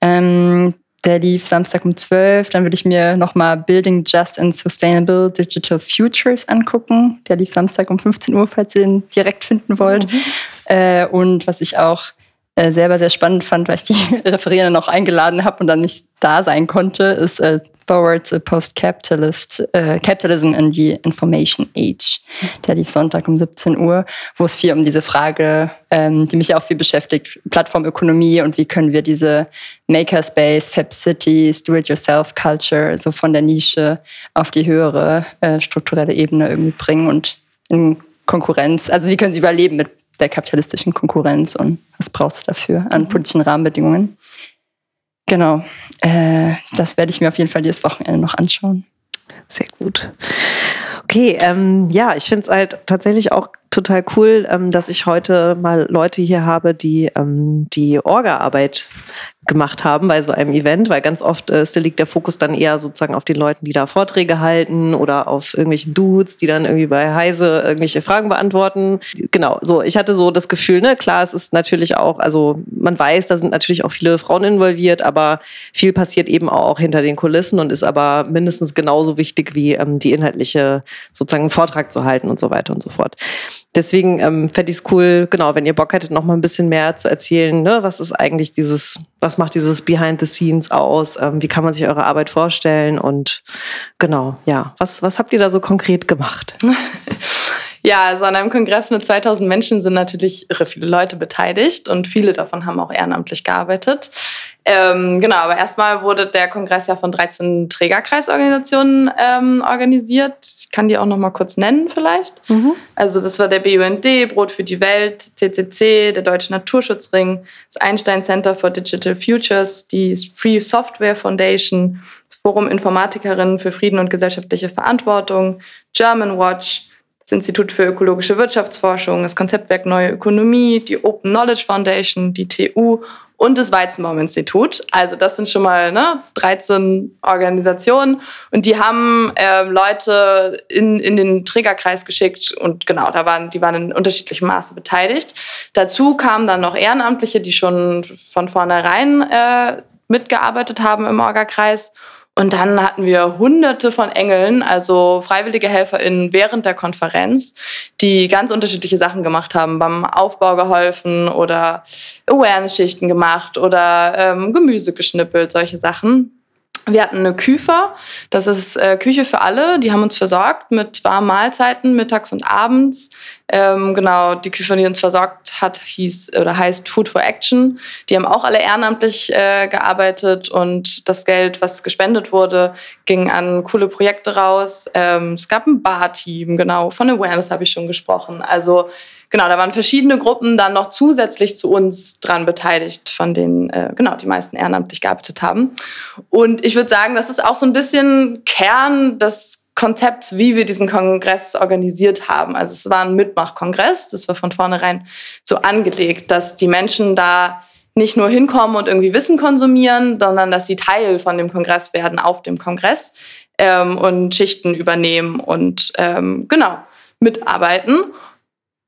Ähm, der lief Samstag um 12. Dann würde ich mir nochmal Building Just and Sustainable Digital Futures angucken. Der lief Samstag um 15 Uhr, falls ihr den direkt finden wollt. Mhm. Äh, und was ich auch äh, selber sehr spannend fand, weil ich die Referierenden noch eingeladen habe und dann nicht da sein konnte, ist äh, Towards a Post-Capitalist, äh, Capitalism in the Information Age. Der lief Sonntag um 17 Uhr, wo es viel um diese Frage, ähm, die mich ja auch viel beschäftigt, Plattformökonomie und wie können wir diese Makerspace, Fab Cities, Do-it-yourself-Culture so von der Nische auf die höhere äh, strukturelle Ebene irgendwie bringen und in Konkurrenz, also wie können sie überleben mit der kapitalistischen Konkurrenz und was braucht es dafür an mhm. politischen Rahmenbedingungen. Genau, äh, das werde ich mir auf jeden Fall dieses Wochenende noch anschauen. Sehr gut. Okay, ähm, ja, ich finde es halt tatsächlich auch total cool, ähm, dass ich heute mal Leute hier habe, die ähm, die Orga-Arbeit gemacht haben bei so einem Event, weil ganz oft äh, liegt der Fokus dann eher sozusagen auf den Leuten, die da Vorträge halten oder auf irgendwelchen Dudes, die dann irgendwie bei Heise irgendwelche Fragen beantworten. Genau, so ich hatte so das Gefühl, ne, klar, es ist natürlich auch, also man weiß, da sind natürlich auch viele Frauen involviert, aber viel passiert eben auch hinter den Kulissen und ist aber mindestens genauso wichtig wie ähm, die inhaltliche sozusagen einen Vortrag zu halten und so weiter und so fort deswegen ähm, fände ich es cool, genau, wenn ihr Bock hättet, noch mal ein bisschen mehr zu erzählen, ne? was ist eigentlich dieses, was macht dieses Behind the Scenes aus? Ähm, wie kann man sich eure Arbeit vorstellen? Und genau, ja, was, was habt ihr da so konkret gemacht? Ja, also an einem Kongress mit 2000 Menschen sind natürlich irre viele Leute beteiligt und viele davon haben auch ehrenamtlich gearbeitet. Ähm, genau, aber erstmal wurde der Kongress ja von 13 Trägerkreisorganisationen ähm, organisiert. Ich kann die auch noch mal kurz nennen vielleicht. Mhm. Also das war der BUND, Brot für die Welt, CCC, der Deutsche Naturschutzring, das Einstein Center for Digital Futures, die Free Software Foundation, das Forum Informatikerinnen für Frieden und gesellschaftliche Verantwortung, German Watch, das Institut für ökologische Wirtschaftsforschung, das Konzeptwerk Neue Ökonomie, die Open Knowledge Foundation, die TU und das Weizenbaum-Institut. Also das sind schon mal ne, 13 Organisationen und die haben ähm, Leute in, in den Trägerkreis geschickt und genau, da waren, die waren in unterschiedlichem Maße beteiligt. Dazu kamen dann noch Ehrenamtliche, die schon von vornherein äh, mitgearbeitet haben im Orgakreis und dann hatten wir hunderte von Engeln, also freiwillige HelferInnen während der Konferenz, die ganz unterschiedliche Sachen gemacht haben, beim Aufbau geholfen oder Awareness-Schichten gemacht oder ähm, Gemüse geschnippelt, solche Sachen. Wir hatten eine Küfer, das ist äh, Küche für alle. Die haben uns versorgt mit warmen Mahlzeiten mittags und abends. Ähm, genau, die Küfer, die uns versorgt hat, hieß oder heißt Food for Action. Die haben auch alle ehrenamtlich äh, gearbeitet und das Geld, was gespendet wurde, ging an coole Projekte raus. Ähm, es gab ein Barteam, genau, von Awareness habe ich schon gesprochen. Also genau, da waren verschiedene Gruppen dann noch zusätzlich zu uns dran beteiligt, von denen äh, genau die meisten ehrenamtlich gearbeitet haben. Und ich würde sagen, das ist auch so ein bisschen Kern des Konzepts, wie wir diesen Kongress organisiert haben. Also es war ein Mitmachkongress, das war von vornherein so angelegt, dass die Menschen da nicht nur hinkommen und irgendwie Wissen konsumieren, sondern dass sie Teil von dem Kongress werden auf dem Kongress ähm, und Schichten übernehmen und ähm, genau mitarbeiten.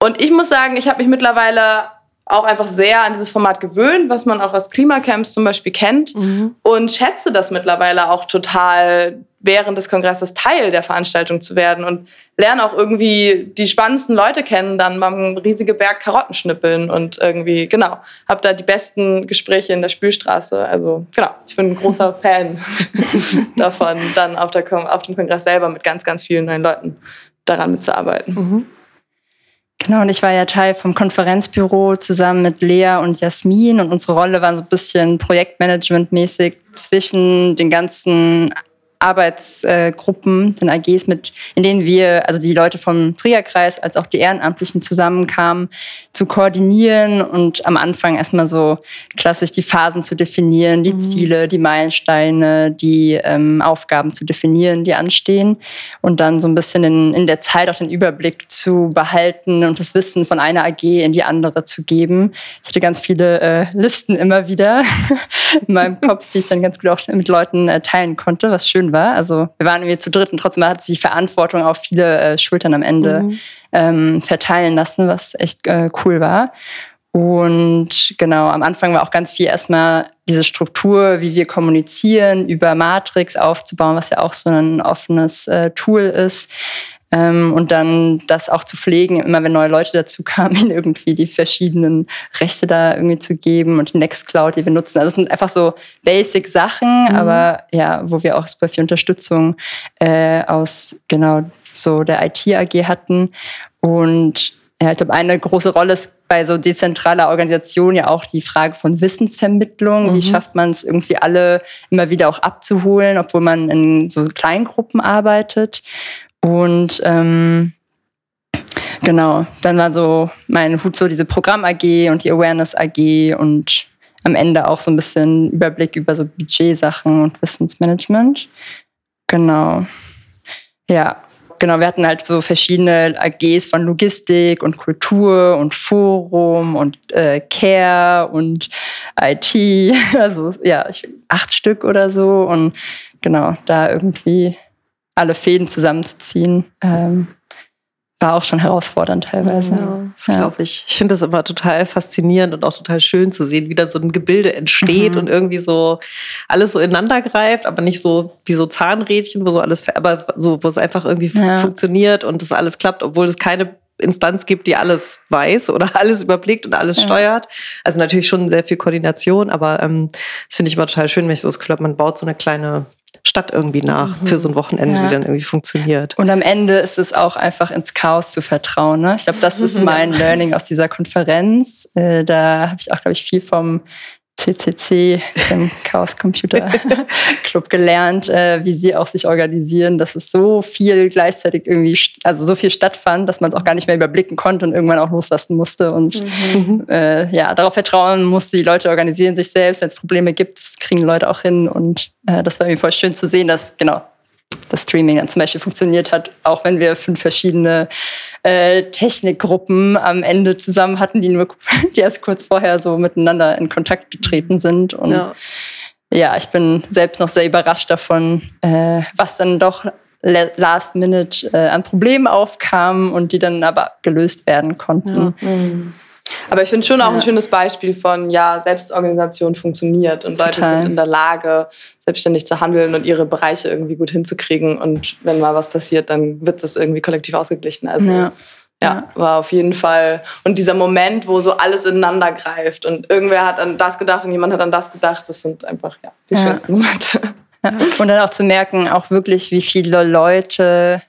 Und ich muss sagen, ich habe mich mittlerweile auch einfach sehr an dieses Format gewöhnt, was man auch aus Klimacamps zum Beispiel kennt mhm. und schätze das mittlerweile auch total, während des Kongresses Teil der Veranstaltung zu werden und lerne auch irgendwie die spannendsten Leute kennen, dann beim riesige Berg Karotten schnippeln und irgendwie, genau, habe da die besten Gespräche in der Spülstraße. Also genau, ich bin ein großer Fan davon, dann auf, der, auf dem Kongress selber mit ganz, ganz vielen neuen Leuten daran mitzuarbeiten. Mhm. Genau, und ich war ja Teil vom Konferenzbüro zusammen mit Lea und Jasmin und unsere Rolle war so ein bisschen Projektmanagement-mäßig zwischen den ganzen Arbeitsgruppen, den AGs, mit, in denen wir, also die Leute vom Triggerkreis als auch die Ehrenamtlichen zusammenkamen, zu koordinieren und am Anfang erstmal so klassisch die Phasen zu definieren, die mhm. Ziele, die Meilensteine, die ähm, Aufgaben zu definieren, die anstehen und dann so ein bisschen in, in der Zeit auch den Überblick zu behalten und das Wissen von einer AG in die andere zu geben. Ich hatte ganz viele äh, Listen immer wieder in meinem Kopf, die ich dann ganz gut auch mit Leuten äh, teilen konnte, was schön schön war. Also wir waren irgendwie zu dritt und trotzdem hat sich die Verantwortung auf viele äh, Schultern am Ende mhm. ähm, verteilen lassen, was echt äh, cool war. Und genau, am Anfang war auch ganz viel erstmal diese Struktur, wie wir kommunizieren, über Matrix aufzubauen, was ja auch so ein offenes äh, Tool ist. Ähm, und dann das auch zu pflegen, immer wenn neue Leute dazu kamen, ihnen irgendwie die verschiedenen Rechte da irgendwie zu geben und Nextcloud, die wir nutzen. Also es sind einfach so basic Sachen, mhm. aber ja, wo wir auch super viel Unterstützung äh, aus genau so der IT AG hatten. Und ja, ich glaube, eine große Rolle ist bei so dezentraler Organisation ja auch die Frage von Wissensvermittlung. Mhm. Wie schafft man es irgendwie alle immer wieder auch abzuholen, obwohl man in so Kleingruppen arbeitet? Und ähm, genau, dann war so mein Hut so diese Programm AG und die Awareness AG und am Ende auch so ein bisschen Überblick über so Budgetsachen und Wissensmanagement. Genau. Ja. genau, wir hatten halt so verschiedene AGs von Logistik und Kultur und Forum und äh, Care und IT. Also ja, ich, acht Stück oder so. Und genau, da irgendwie alle Fäden zusammenzuziehen. Ähm, war auch schon herausfordernd teilweise. Ja, das ja. glaube ich. Ich finde das immer total faszinierend und auch total schön zu sehen, wie dann so ein Gebilde entsteht mhm. und irgendwie so alles so ineinander greift, aber nicht so wie so Zahnrädchen, wo so alles, aber so, wo es einfach irgendwie ja. funktioniert und das alles klappt, obwohl es keine Instanz gibt, die alles weiß oder alles überblickt und alles ja. steuert. Also natürlich schon sehr viel Koordination, aber ähm, das finde ich immer total schön, wenn ich so das Gefühl habe, man baut so eine kleine Stadt irgendwie nach mhm. für so ein Wochenende, ja. die dann irgendwie funktioniert. Und am Ende ist es auch einfach ins Chaos zu vertrauen. Ne? Ich glaube, das ist mein Learning aus dieser Konferenz. Äh, da habe ich auch, glaube ich, viel vom CCC, dem Chaos Computer Club, gelernt, äh, wie sie auch sich organisieren, dass es so viel gleichzeitig irgendwie, also so viel stattfand, dass man es auch gar nicht mehr überblicken konnte und irgendwann auch loslassen musste. Und mhm. äh, ja, darauf vertrauen musste, die Leute organisieren sich selbst. Wenn es Probleme gibt, kriegen Leute auch hin. Und äh, das war irgendwie voll schön zu sehen, dass genau das Streaming dann zum Beispiel funktioniert hat, auch wenn wir fünf verschiedene äh, Technikgruppen am Ende zusammen hatten, die nur die erst kurz vorher so miteinander in Kontakt getreten sind. Und ja, ja ich bin selbst noch sehr überrascht davon, äh, was dann doch last minute äh, an Problemen aufkam und die dann aber gelöst werden konnten. Ja. Mhm. Aber ich finde schon auch ja. ein schönes Beispiel von, ja, Selbstorganisation funktioniert und Leute Total. sind in der Lage, selbstständig zu handeln und ihre Bereiche irgendwie gut hinzukriegen. Und wenn mal was passiert, dann wird das irgendwie kollektiv ausgeglichen. Also ja. Ja, war auf jeden Fall. Und dieser Moment, wo so alles ineinander greift und irgendwer hat an das gedacht und jemand hat an das gedacht, das sind einfach ja, die ja. schönsten Momente. Ja. Und dann auch zu merken, auch wirklich, wie viele Leute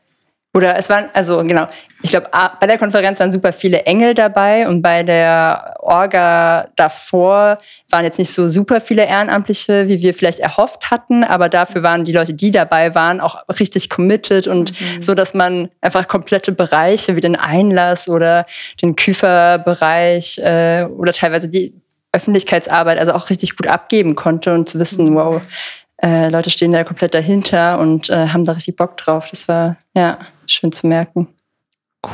oder es waren, also genau, ich glaube, bei der Konferenz waren super viele Engel dabei und bei der Orga davor waren jetzt nicht so super viele Ehrenamtliche, wie wir vielleicht erhofft hatten, aber dafür waren die Leute, die dabei waren, auch richtig committed und mhm. so, dass man einfach komplette Bereiche wie den Einlass oder den Küferbereich äh, oder teilweise die Öffentlichkeitsarbeit also auch richtig gut abgeben konnte und zu wissen, mhm. wow, äh, Leute stehen da komplett dahinter und äh, haben da richtig Bock drauf. Das war ja schön zu merken.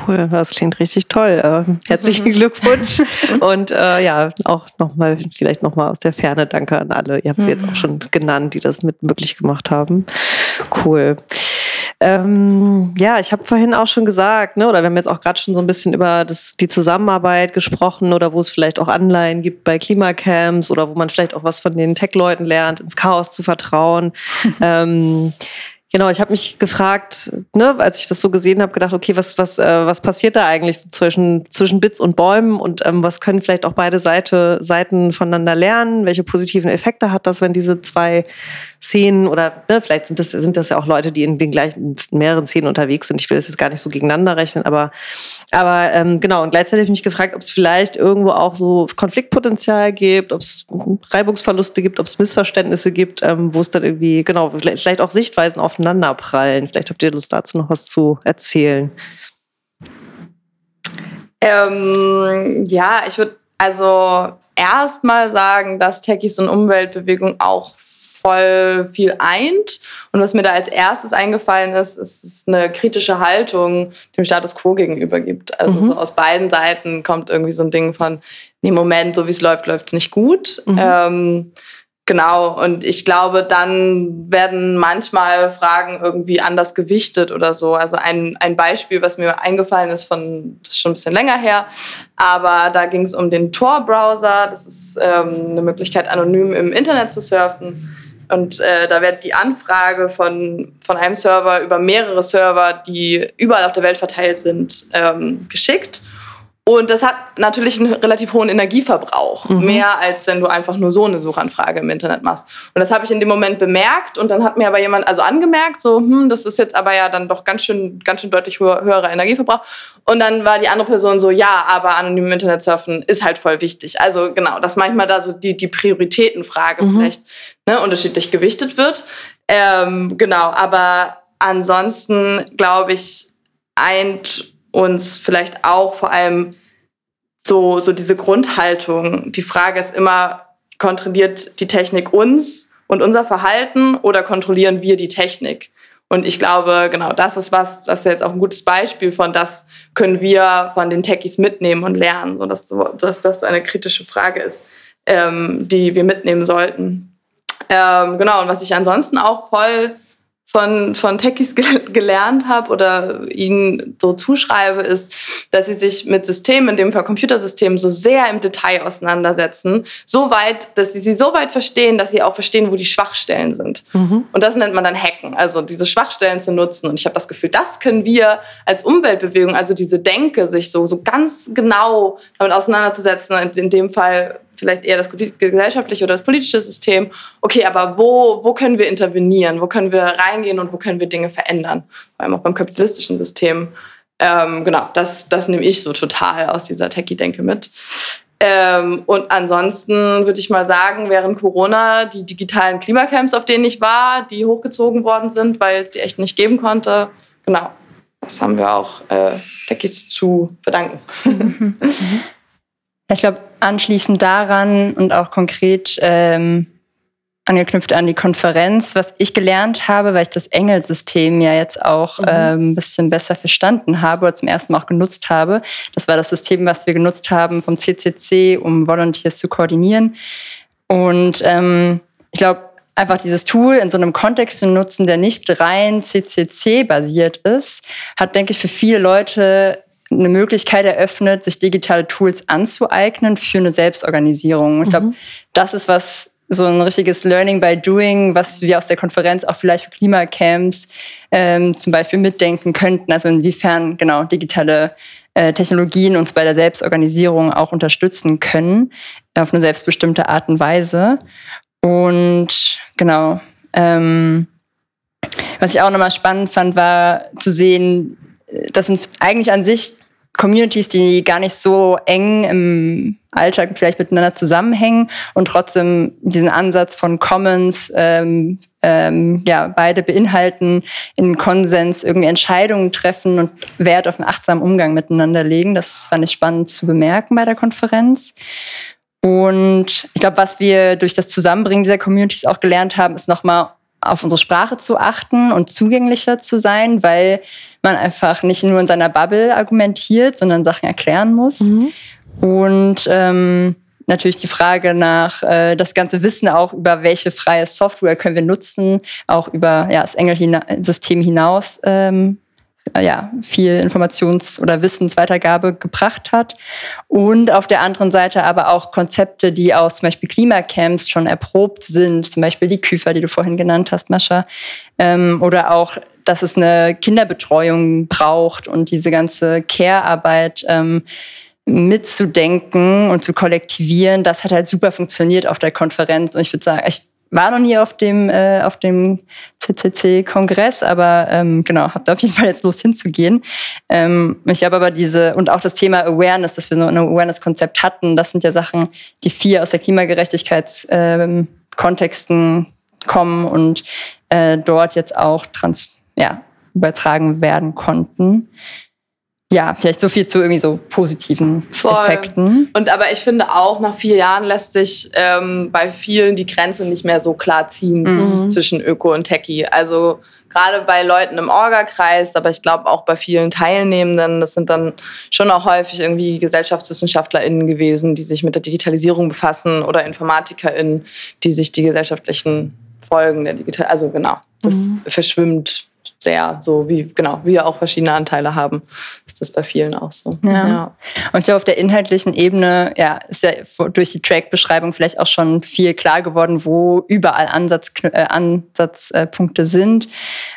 Cool, das klingt richtig toll. Äh, herzlichen Glückwunsch und äh, ja, auch nochmal, vielleicht nochmal aus der Ferne Danke an alle. Ihr habt sie jetzt auch schon genannt, die das mit möglich gemacht haben. Cool. Ähm, ja, ich habe vorhin auch schon gesagt, ne, oder wir haben jetzt auch gerade schon so ein bisschen über das, die Zusammenarbeit gesprochen oder wo es vielleicht auch Anleihen gibt bei Klimacamps oder wo man vielleicht auch was von den Tech-Leuten lernt, ins Chaos zu vertrauen. ähm, Genau, ich habe mich gefragt, ne, als ich das so gesehen habe, gedacht, okay, was, was, äh, was passiert da eigentlich so zwischen, zwischen Bits und Bäumen und ähm, was können vielleicht auch beide Seite, Seiten voneinander lernen? Welche positiven Effekte hat das, wenn diese zwei Szenen oder ne, vielleicht sind das, sind das ja auch Leute, die in den gleichen mehreren Szenen unterwegs sind. Ich will das jetzt gar nicht so gegeneinander rechnen, aber, aber ähm, genau, und gleichzeitig habe ich mich gefragt, ob es vielleicht irgendwo auch so Konfliktpotenzial gibt, ob es Reibungsverluste gibt, ob es Missverständnisse gibt, ähm, wo es dann irgendwie, genau, vielleicht auch Sichtweisen aufeinander prallen. Vielleicht habt ihr Lust dazu noch was zu erzählen. Ähm, ja, ich würde also erst mal sagen, dass Techies und Umweltbewegung auch voll viel eint. Und was mir da als erstes eingefallen ist, ist eine kritische Haltung dem Status quo gegenüber gibt. Also mhm. so aus beiden Seiten kommt irgendwie so ein Ding von, nee, Moment, so wie es läuft, läuft es nicht gut. Mhm. Ähm, Genau, und ich glaube, dann werden manchmal Fragen irgendwie anders gewichtet oder so. Also ein, ein Beispiel, was mir eingefallen ist, von, das ist schon ein bisschen länger her, aber da ging es um den Tor-Browser. Das ist ähm, eine Möglichkeit, anonym im Internet zu surfen. Und äh, da wird die Anfrage von, von einem Server über mehrere Server, die überall auf der Welt verteilt sind, ähm, geschickt. Und das hat natürlich einen relativ hohen Energieverbrauch, mhm. mehr als wenn du einfach nur so eine Suchanfrage im Internet machst. Und das habe ich in dem Moment bemerkt und dann hat mir aber jemand also angemerkt, so, hm, das ist jetzt aber ja dann doch ganz schön, ganz schön deutlich höher, höherer Energieverbrauch. Und dann war die andere Person so, ja, aber anonym im Internet surfen ist halt voll wichtig. Also genau, dass manchmal da so die, die Prioritätenfrage mhm. vielleicht ne, unterschiedlich gewichtet wird. Ähm, genau, aber ansonsten glaube ich, eint uns vielleicht auch vor allem so, so diese Grundhaltung. Die Frage ist immer, kontrolliert die Technik uns und unser Verhalten oder kontrollieren wir die Technik? Und ich glaube, genau das ist was, das ist jetzt auch ein gutes Beispiel von, das können wir von den Techies mitnehmen und lernen, so dass, dass das eine kritische Frage ist, ähm, die wir mitnehmen sollten. Ähm, genau, und was ich ansonsten auch voll von, von Techies ge gelernt habe oder ihnen so zuschreibe, ist, dass sie sich mit Systemen, in dem Fall Computersystemen, so sehr im Detail auseinandersetzen. So weit, dass sie sie so weit verstehen, dass sie auch verstehen, wo die Schwachstellen sind. Mhm. Und das nennt man dann Hacken, also diese Schwachstellen zu nutzen. Und ich habe das Gefühl, das können wir als Umweltbewegung, also diese Denke, sich so, so ganz genau damit auseinanderzusetzen, in, in dem Fall vielleicht eher das gesellschaftliche oder das politische System. Okay, aber wo, wo können wir intervenieren? Wo können wir reingehen und wo können wir Dinge verändern? Vor allem auch beim kapitalistischen System. Ähm, genau, das, das nehme ich so total aus dieser Techie-Denke mit. Ähm, und ansonsten würde ich mal sagen, während Corona die digitalen Klimacamps, auf denen ich war, die hochgezogen worden sind, weil es die echt nicht geben konnte. Genau, das haben wir auch äh, Techies zu verdanken. Ich glaube, anschließend daran und auch konkret ähm, angeknüpft an die Konferenz, was ich gelernt habe, weil ich das Engelsystem ja jetzt auch mhm. ähm, ein bisschen besser verstanden habe oder zum ersten Mal auch genutzt habe. Das war das System, was wir genutzt haben vom CCC, um Volunteers zu koordinieren. Und ähm, ich glaube, einfach dieses Tool in so einem Kontext zu nutzen, der nicht rein CCC-basiert ist, hat, denke ich, für viele Leute eine Möglichkeit eröffnet, sich digitale Tools anzueignen für eine Selbstorganisierung. Ich glaube, mhm. das ist was, so ein richtiges Learning by Doing, was wir aus der Konferenz auch vielleicht für Klimacamps ähm, zum Beispiel mitdenken könnten. Also inwiefern genau digitale äh, Technologien uns bei der Selbstorganisierung auch unterstützen können, auf eine selbstbestimmte Art und Weise. Und genau, ähm, was ich auch nochmal spannend fand, war zu sehen, äh, das sind eigentlich an sich Communities, die gar nicht so eng im Alltag vielleicht miteinander zusammenhängen und trotzdem diesen Ansatz von Commons ähm, ähm, ja, beide beinhalten, in Konsens irgendwie Entscheidungen treffen und Wert auf einen achtsamen Umgang miteinander legen. Das fand ich spannend zu bemerken bei der Konferenz. Und ich glaube, was wir durch das Zusammenbringen dieser Communities auch gelernt haben, ist nochmal auf unsere Sprache zu achten und zugänglicher zu sein, weil man einfach nicht nur in seiner Bubble argumentiert, sondern Sachen erklären muss. Mhm. Und ähm, natürlich die Frage nach äh, das ganze Wissen auch über welche freie Software können wir nutzen, auch über ja, das Engel-System hinaus ähm, ja, viel Informations- oder Wissensweitergabe gebracht hat. Und auf der anderen Seite aber auch Konzepte, die aus zum Beispiel Klimacamps schon erprobt sind, zum Beispiel die Küfer, die du vorhin genannt hast, Mascha, ähm, oder auch, dass es eine Kinderbetreuung braucht und diese ganze Care-Arbeit ähm, mitzudenken und zu kollektivieren, das hat halt super funktioniert auf der Konferenz. Und ich würde sagen, ich war noch nie auf dem, äh, auf dem CCC-Kongress, aber ähm, genau, habe da auf jeden Fall jetzt Lust hinzugehen. Ähm, ich glaube aber diese, und auch das Thema Awareness, dass wir so ein Awareness-Konzept hatten, das sind ja Sachen, die vier aus der Klimagerechtigkeitskontexten ähm, kommen und äh, dort jetzt auch trans, ja, übertragen werden konnten ja, vielleicht so viel zu irgendwie so positiven Voll. Effekten. Und aber ich finde auch, nach vier Jahren lässt sich ähm, bei vielen die Grenze nicht mehr so klar ziehen mhm. zwischen Öko und Techie. Also gerade bei Leuten im Orga-Kreis, aber ich glaube auch bei vielen Teilnehmenden, das sind dann schon auch häufig irgendwie GesellschaftswissenschaftlerInnen gewesen, die sich mit der Digitalisierung befassen oder InformatikerInnen, die sich die gesellschaftlichen Folgen der Digitalisierung, also genau, das mhm. verschwimmt sehr, so wie, genau, wir auch verschiedene Anteile haben, ist das bei vielen auch so. Ja. ja. Und ich glaube, auf der inhaltlichen Ebene, ja, ist ja durch die Track-Beschreibung vielleicht auch schon viel klar geworden, wo überall Ansatz, äh, Ansatzpunkte sind.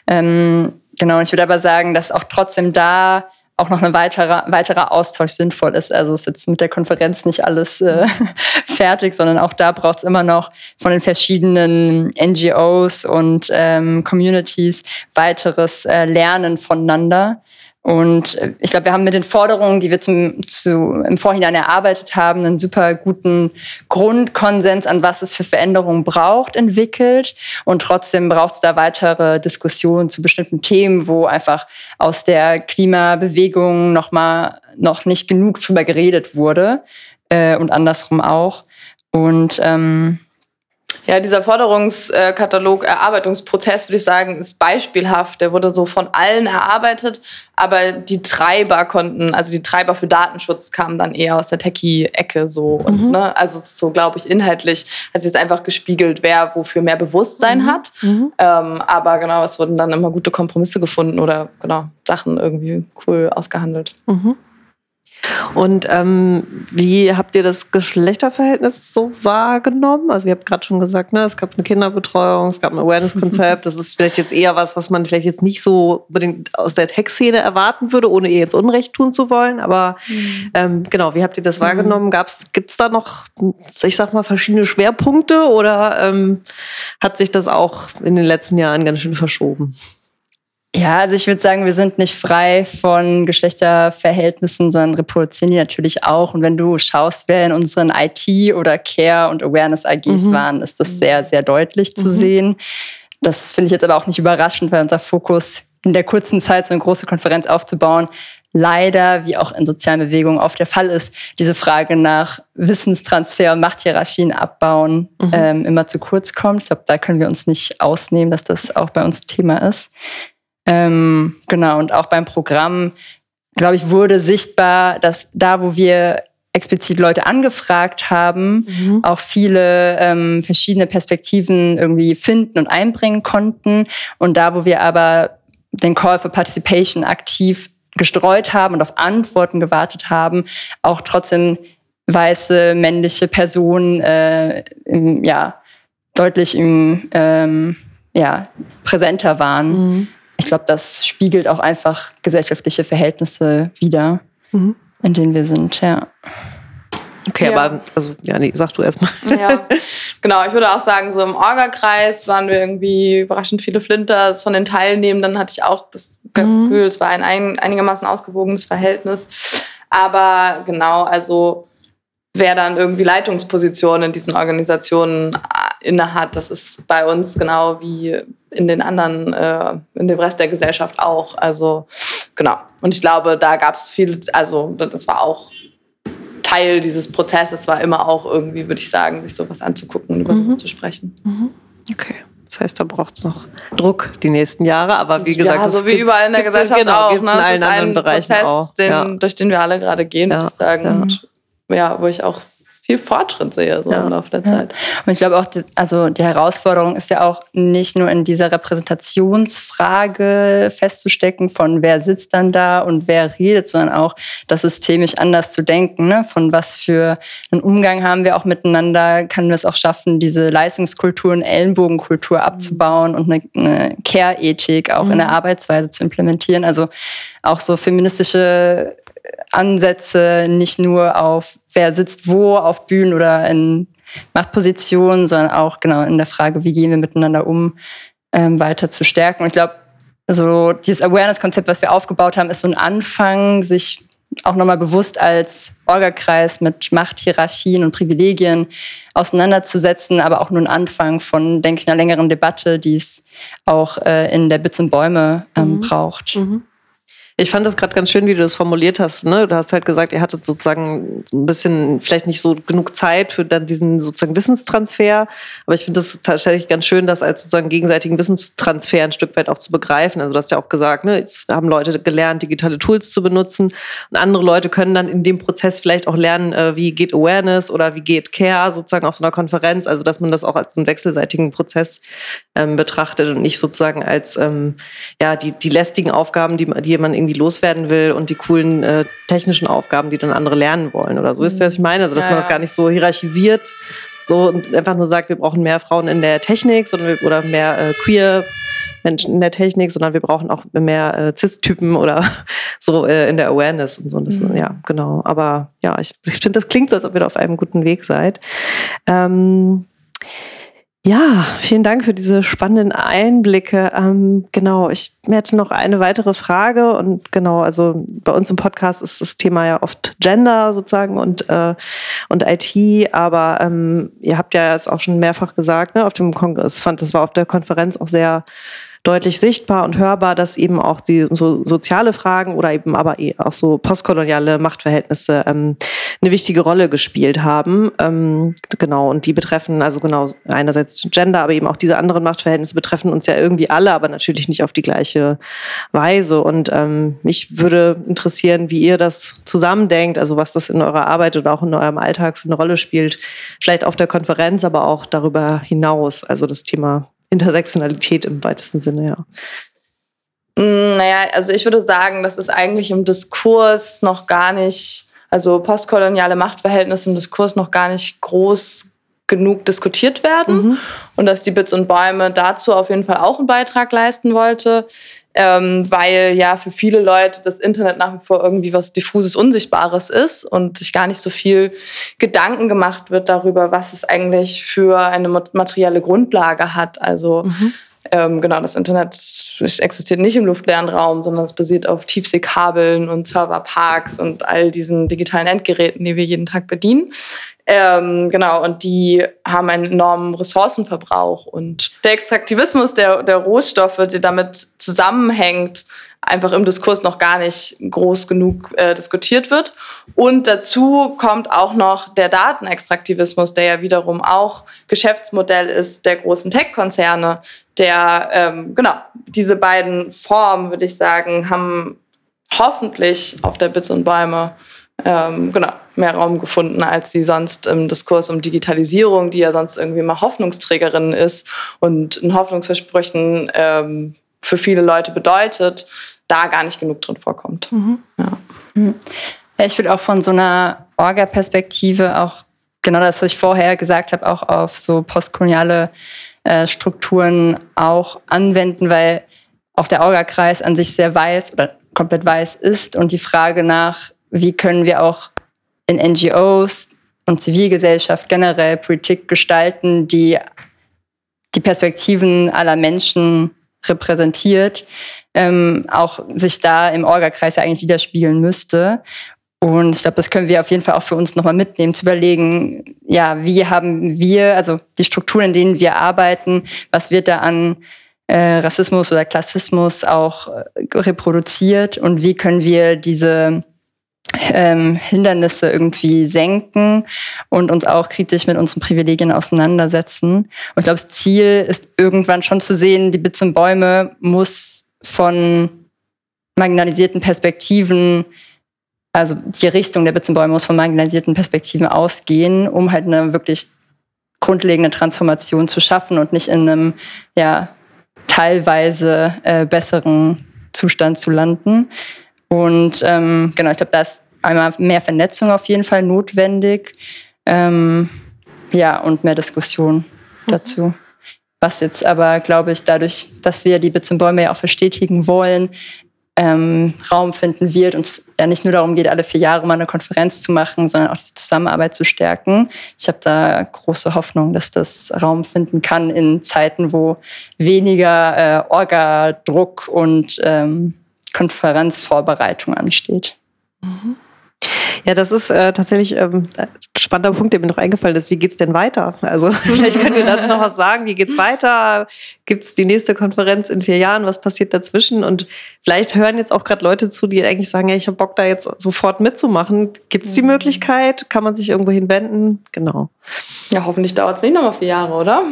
Ähm, genau, und ich würde aber sagen, dass auch trotzdem da auch noch ein weiterer, weiterer Austausch sinnvoll ist. Also ist jetzt mit der Konferenz nicht alles äh, fertig, sondern auch da braucht es immer noch von den verschiedenen NGOs und ähm, Communities weiteres äh, Lernen voneinander. Und äh, ich glaube, wir haben mit den Forderungen, die wir zum, zu, im Vorhinein erarbeitet haben, einen super guten Grundkonsens, an was es für Veränderungen braucht, entwickelt. Und trotzdem braucht es da weitere Diskussionen zu bestimmten Themen, wo einfach aus der Klimabewegung noch mal noch nicht genug drüber geredet wurde äh, und andersrum auch. Und ähm, Ja, dieser Forderungskatalog, Erarbeitungsprozess, würde ich sagen, ist beispielhaft. Der wurde so von allen erarbeitet, aber die Treiber konnten, also die Treiber für Datenschutz kamen dann eher aus der Techie-Ecke so. Und, mhm. ne, also es ist so, glaube ich, inhaltlich hat sich es einfach gespiegelt, wer wofür mehr Bewusstsein mhm. hat. Mhm. Ähm, aber genau, es wurden dann immer gute Kompromisse gefunden oder genau Sachen irgendwie cool ausgehandelt. Mhm. Und ähm, wie habt ihr das Geschlechterverhältnis so wahrgenommen? Also ihr habt gerade schon gesagt, ne, es gab eine Kinderbetreuung, es gab ein Awareness-Konzept. Das ist vielleicht jetzt eher was, was man vielleicht jetzt nicht so unbedingt aus der Tech-Szene erwarten würde, ohne ihr jetzt Unrecht tun zu wollen. Aber mhm. ähm, genau, wie habt ihr das mhm. wahrgenommen? Gibt es da noch, ich sag mal, verschiedene Schwerpunkte oder ähm, hat sich das auch in den letzten Jahren ganz schön verschoben? Ja, also ich würde sagen, wir sind nicht frei von Geschlechterverhältnissen, sondern reproduzieren die natürlich auch. Und wenn du schaust, wer in unseren IT- oder Care- und Awareness-AGs mhm. waren, ist das sehr, sehr deutlich zu mhm. sehen. Das finde ich jetzt aber auch nicht überraschend, weil unser Fokus in der kurzen Zeit so eine große Konferenz aufzubauen, leider, wie auch in sozialen Bewegungen oft der Fall ist, diese Frage nach Wissenstransfer und Machthierarchien abbauen mhm. ähm, immer zu kurz kommt. Ich glaube, da können wir uns nicht ausnehmen, dass das auch bei uns Thema ist. Ähm, genau, und auch beim Programm, glaube ich, wurde sichtbar, dass da, wo wir explizit Leute angefragt haben, mhm. auch viele ähm, verschiedene Perspektiven irgendwie finden und einbringen konnten. Und da, wo wir aber den Call for Participation aktiv gestreut haben und auf Antworten gewartet haben, auch trotzdem weiße männliche Personen äh, im, ja, deutlich im, ähm, ja, präsenter waren. Mhm ich glaube, das spiegelt auch einfach gesellschaftliche Verhältnisse wider, mhm. in denen wir sind, ja. Okay, ja. aber also ja, nee, sag du erstmal. Ja, genau. Ich würde auch sagen, so im Orga-Kreis waren wir irgendwie überraschend viele Flinters von den Teilnehmenden. Hatte ich auch das mhm. Gefühl, es war ein, ein einigermaßen ausgewogenes Verhältnis. Aber genau, also wer dann irgendwie Leitungspositionen in diesen Organisationen äh, innehat, das ist bei uns genau wie in den anderen, äh, in dem Rest der Gesellschaft auch. Also genau. Und ich glaube, da gab es viel, also das war auch Teil dieses Prozesses, war immer auch irgendwie, würde ich sagen, sich sowas anzugucken und über mhm. sowas zu sprechen. Mhm. Okay. Das heißt, da braucht es noch Druck die nächsten Jahre. Aber wie gesagt, ja, so wie überall in der Gesellschaft genau, auch. Ne? In allen das ist ein Prozess, auch. Den, ja. durch den wir alle gerade gehen, ja. würde ich sagen. Ja. Und ja, wo ich auch viel Fortschritt sehe so ja. im Laufe der Zeit. Und ich glaube auch, die, also die Herausforderung ist ja auch nicht nur in dieser Repräsentationsfrage festzustecken, von wer sitzt dann da und wer redet, sondern auch das systemisch anders zu denken. Ne? Von was für einen Umgang haben wir auch miteinander? Können wir es auch schaffen, diese Leistungskultur und Ellenbogenkultur abzubauen und eine, eine Care-Ethik auch mhm. in der Arbeitsweise zu implementieren? Also auch so feministische Ansätze nicht nur auf, wer sitzt wo auf Bühnen oder in Machtpositionen, sondern auch genau in der Frage, wie gehen wir miteinander um, ähm, weiter zu stärken. Und ich glaube, so dieses Awareness-Konzept, was wir aufgebaut haben, ist so ein Anfang, sich auch nochmal bewusst als Orgakreis mit Machthierarchien und Privilegien auseinanderzusetzen, aber auch nur ein Anfang von, denke ich, einer längeren Debatte, die es auch äh, in der Bits und Bäume ähm, mhm. braucht. Mhm. Ich fand das gerade ganz schön, wie du das formuliert hast. Ne? Du hast halt gesagt, ihr hattet sozusagen so ein bisschen vielleicht nicht so genug Zeit für dann diesen sozusagen Wissenstransfer. Aber ich finde das tatsächlich ganz schön, das als sozusagen gegenseitigen Wissenstransfer ein Stück weit auch zu begreifen. Also du hast ja auch gesagt, ne, jetzt haben Leute gelernt, digitale Tools zu benutzen und andere Leute können dann in dem Prozess vielleicht auch lernen, äh, wie geht Awareness oder wie geht Care sozusagen auf so einer Konferenz. Also dass man das auch als einen wechselseitigen Prozess ähm, betrachtet und nicht sozusagen als ähm, ja die die lästigen Aufgaben, die, die man irgendwie irgendwie loswerden will und die coolen äh, technischen Aufgaben, die dann andere lernen wollen oder so. Ist das, was ich meine? Also, dass ja, man das gar nicht so hierarchisiert so und einfach nur sagt, wir brauchen mehr Frauen in der Technik sondern oder mehr äh, queer Menschen in der Technik, sondern wir brauchen auch mehr äh, Cis-Typen oder so äh, in der Awareness und so. Das, mhm. Ja, genau. Aber ja, ich, ich finde, das klingt so, als ob ihr da auf einem guten Weg seid. Ähm, ja, vielen Dank für diese spannenden Einblicke. Ähm, genau, ich hätte noch eine weitere Frage und genau, also bei uns im Podcast ist das Thema ja oft Gender sozusagen und äh, und IT, aber ähm, ihr habt ja jetzt auch schon mehrfach gesagt, ne, auf dem Kongress, fand das war auf der Konferenz auch sehr deutlich sichtbar und hörbar, dass eben auch die so soziale Fragen oder eben aber eh auch so postkoloniale Machtverhältnisse ähm, eine wichtige Rolle gespielt haben. Ähm, genau, und die betreffen also genau einerseits Gender, aber eben auch diese anderen Machtverhältnisse betreffen uns ja irgendwie alle, aber natürlich nicht auf die gleiche Weise. Und ähm, mich würde interessieren, wie ihr das zusammendenkt, also was das in eurer Arbeit oder auch in eurem Alltag für eine Rolle spielt. Vielleicht auf der Konferenz, aber auch darüber hinaus. Also das Thema Intersektionalität im weitesten Sinne, ja. Mm, naja, also ich würde sagen, das ist eigentlich im Diskurs noch gar nicht, also postkoloniale Machtverhältnisse im Diskurs noch gar nicht groß genug diskutiert werden mhm. und dass die Bits und Bäume dazu auf jeden Fall auch einen Beitrag leisten wollte, ähm, weil ja für viele Leute das Internet nach wie vor irgendwie was diffuses, unsichtbares ist und sich gar nicht so viel Gedanken gemacht wird darüber, was es eigentlich für eine materielle Grundlage hat. Also mhm. Ähm, genau, das Internet existiert nicht im luftleeren Raum, sondern es basiert auf Tiefseekabeln und Serverparks und all diesen digitalen Endgeräten, die wir jeden Tag bedienen. Ähm, genau, und die haben einen enormen Ressourcenverbrauch. Und der Extraktivismus der, der Rohstoffe, der damit zusammenhängt, einfach im Diskurs noch gar nicht groß genug äh, diskutiert wird. Und dazu kommt auch noch der Datenextraktivismus, der ja wiederum auch Geschäftsmodell ist der großen Tech-Konzerne, der, ähm, genau, diese beiden Formen, würde ich sagen, haben hoffentlich auf der Bits und Bäume ähm, genau, mehr Raum gefunden, als sie sonst im Diskurs um Digitalisierung, die ja sonst irgendwie mal Hoffnungsträgerin ist und ein Hoffnungsversprechen ähm, für viele Leute bedeutet, da gar nicht genug drin vorkommt. Mhm. Ja. Mhm. Ich will auch von so einer Orga-Perspektive auch genau das, was ich vorher gesagt habe, auch auf so postkoloniale äh, Strukturen auch anwenden, weil auch der Orga-Kreis an sich sehr weiß oder komplett weiß ist und die Frage nach wie können wir auch in NGOs und Zivilgesellschaft generell Politik gestalten, die die Perspektiven aller Menschen repräsentiert, ähm, auch sich da im Orga-Kreis ja eigentlich widerspiegeln müsste. Und ich glaube, das können wir auf jeden Fall auch für uns nochmal mitnehmen, zu überlegen, ja, wie haben wir, also die Strukturen, in denen wir arbeiten, was wird da an äh, Rassismus oder Klassismus auch äh, reproduziert und wie können wir diese ähm, Hindernisse irgendwie senken und uns auch kritisch mit unseren Privilegien auseinandersetzen. Und ich glaube, das Ziel ist irgendwann schon zu sehen, die Bits und Bäume muss von marginalisierten Perspektiven, also die Richtung der Bits und Bäume muss von marginalisierten Perspektiven ausgehen, um halt eine wirklich grundlegende Transformation zu schaffen und nicht in einem ja, teilweise äh, besseren Zustand zu landen. Und ähm, genau, ich glaube, da ist einmal mehr Vernetzung auf jeden Fall notwendig. Ähm, ja, und mehr Diskussion mhm. dazu. Was jetzt aber, glaube ich, dadurch, dass wir die Bits Bäume ja auch verstetigen wollen, ähm, Raum finden wird und es ja nicht nur darum geht, alle vier Jahre mal eine Konferenz zu machen, sondern auch die Zusammenarbeit zu stärken. Ich habe da große Hoffnung, dass das Raum finden kann in Zeiten, wo weniger äh, Orga-Druck und ähm, Konferenzvorbereitung ansteht. Mhm. Ja, das ist äh, tatsächlich ähm, ein spannender Punkt, der mir noch eingefallen ist. Wie geht's denn weiter? Also vielleicht könnt ihr dazu noch was sagen. Wie geht's weiter? Gibt's die nächste Konferenz in vier Jahren? Was passiert dazwischen? Und vielleicht hören jetzt auch gerade Leute zu, die eigentlich sagen, ja, ich habe Bock da jetzt sofort mitzumachen. Gibt's die mhm. Möglichkeit? Kann man sich irgendwo hinwenden? Genau. Ja, hoffentlich dauert es nicht nochmal vier Jahre, oder?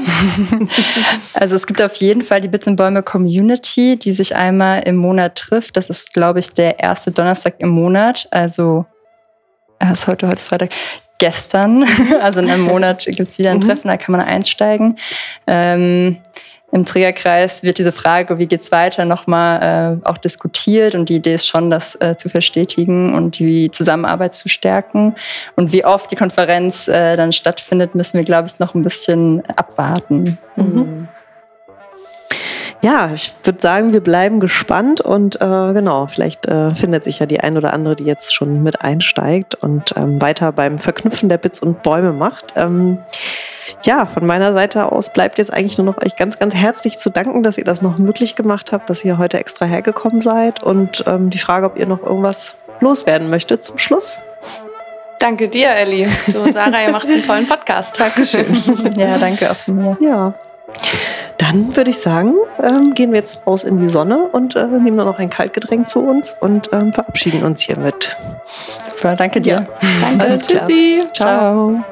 also es gibt auf jeden Fall die Bits und Bäume Community, die sich einmal im Monat trifft. Das ist, glaube ich, der erste Donnerstag im Monat. Also was ist heute, heute ist Freitag, gestern, also in einem Monat gibt es wieder ein mhm. Treffen, da kann man einsteigen. Ähm, Im Trägerkreis wird diese Frage, wie geht es weiter, nochmal äh, auch diskutiert und die Idee ist schon, das äh, zu verstetigen und die Zusammenarbeit zu stärken. Und wie oft die Konferenz äh, dann stattfindet, müssen wir, glaube ich, noch ein bisschen abwarten. Mhm ja, ich würde sagen, wir bleiben gespannt und äh, genau, vielleicht äh, findet sich ja die ein oder andere, die jetzt schon mit einsteigt und ähm, weiter beim Verknüpfen der Bits und Bäume macht. Ähm, ja, von meiner Seite aus bleibt jetzt eigentlich nur noch euch ganz, ganz herzlich zu danken, dass ihr das noch möglich gemacht habt, dass ihr heute extra hergekommen seid und ähm, die Frage, ob ihr noch irgendwas loswerden möchtet zum Schluss. Danke dir, Elli. Du und Sarah, ihr macht einen tollen Podcast. Dankeschön. ja, danke auch von mir. Ja. Dann würde ich sagen, ähm, gehen wir jetzt raus in die Sonne und äh, nehmen dann noch ein Kaltgetränk zu uns und ähm, verabschieden uns hiermit. Super. Danke dir. Danke, Alles klar. tschüssi. Ciao.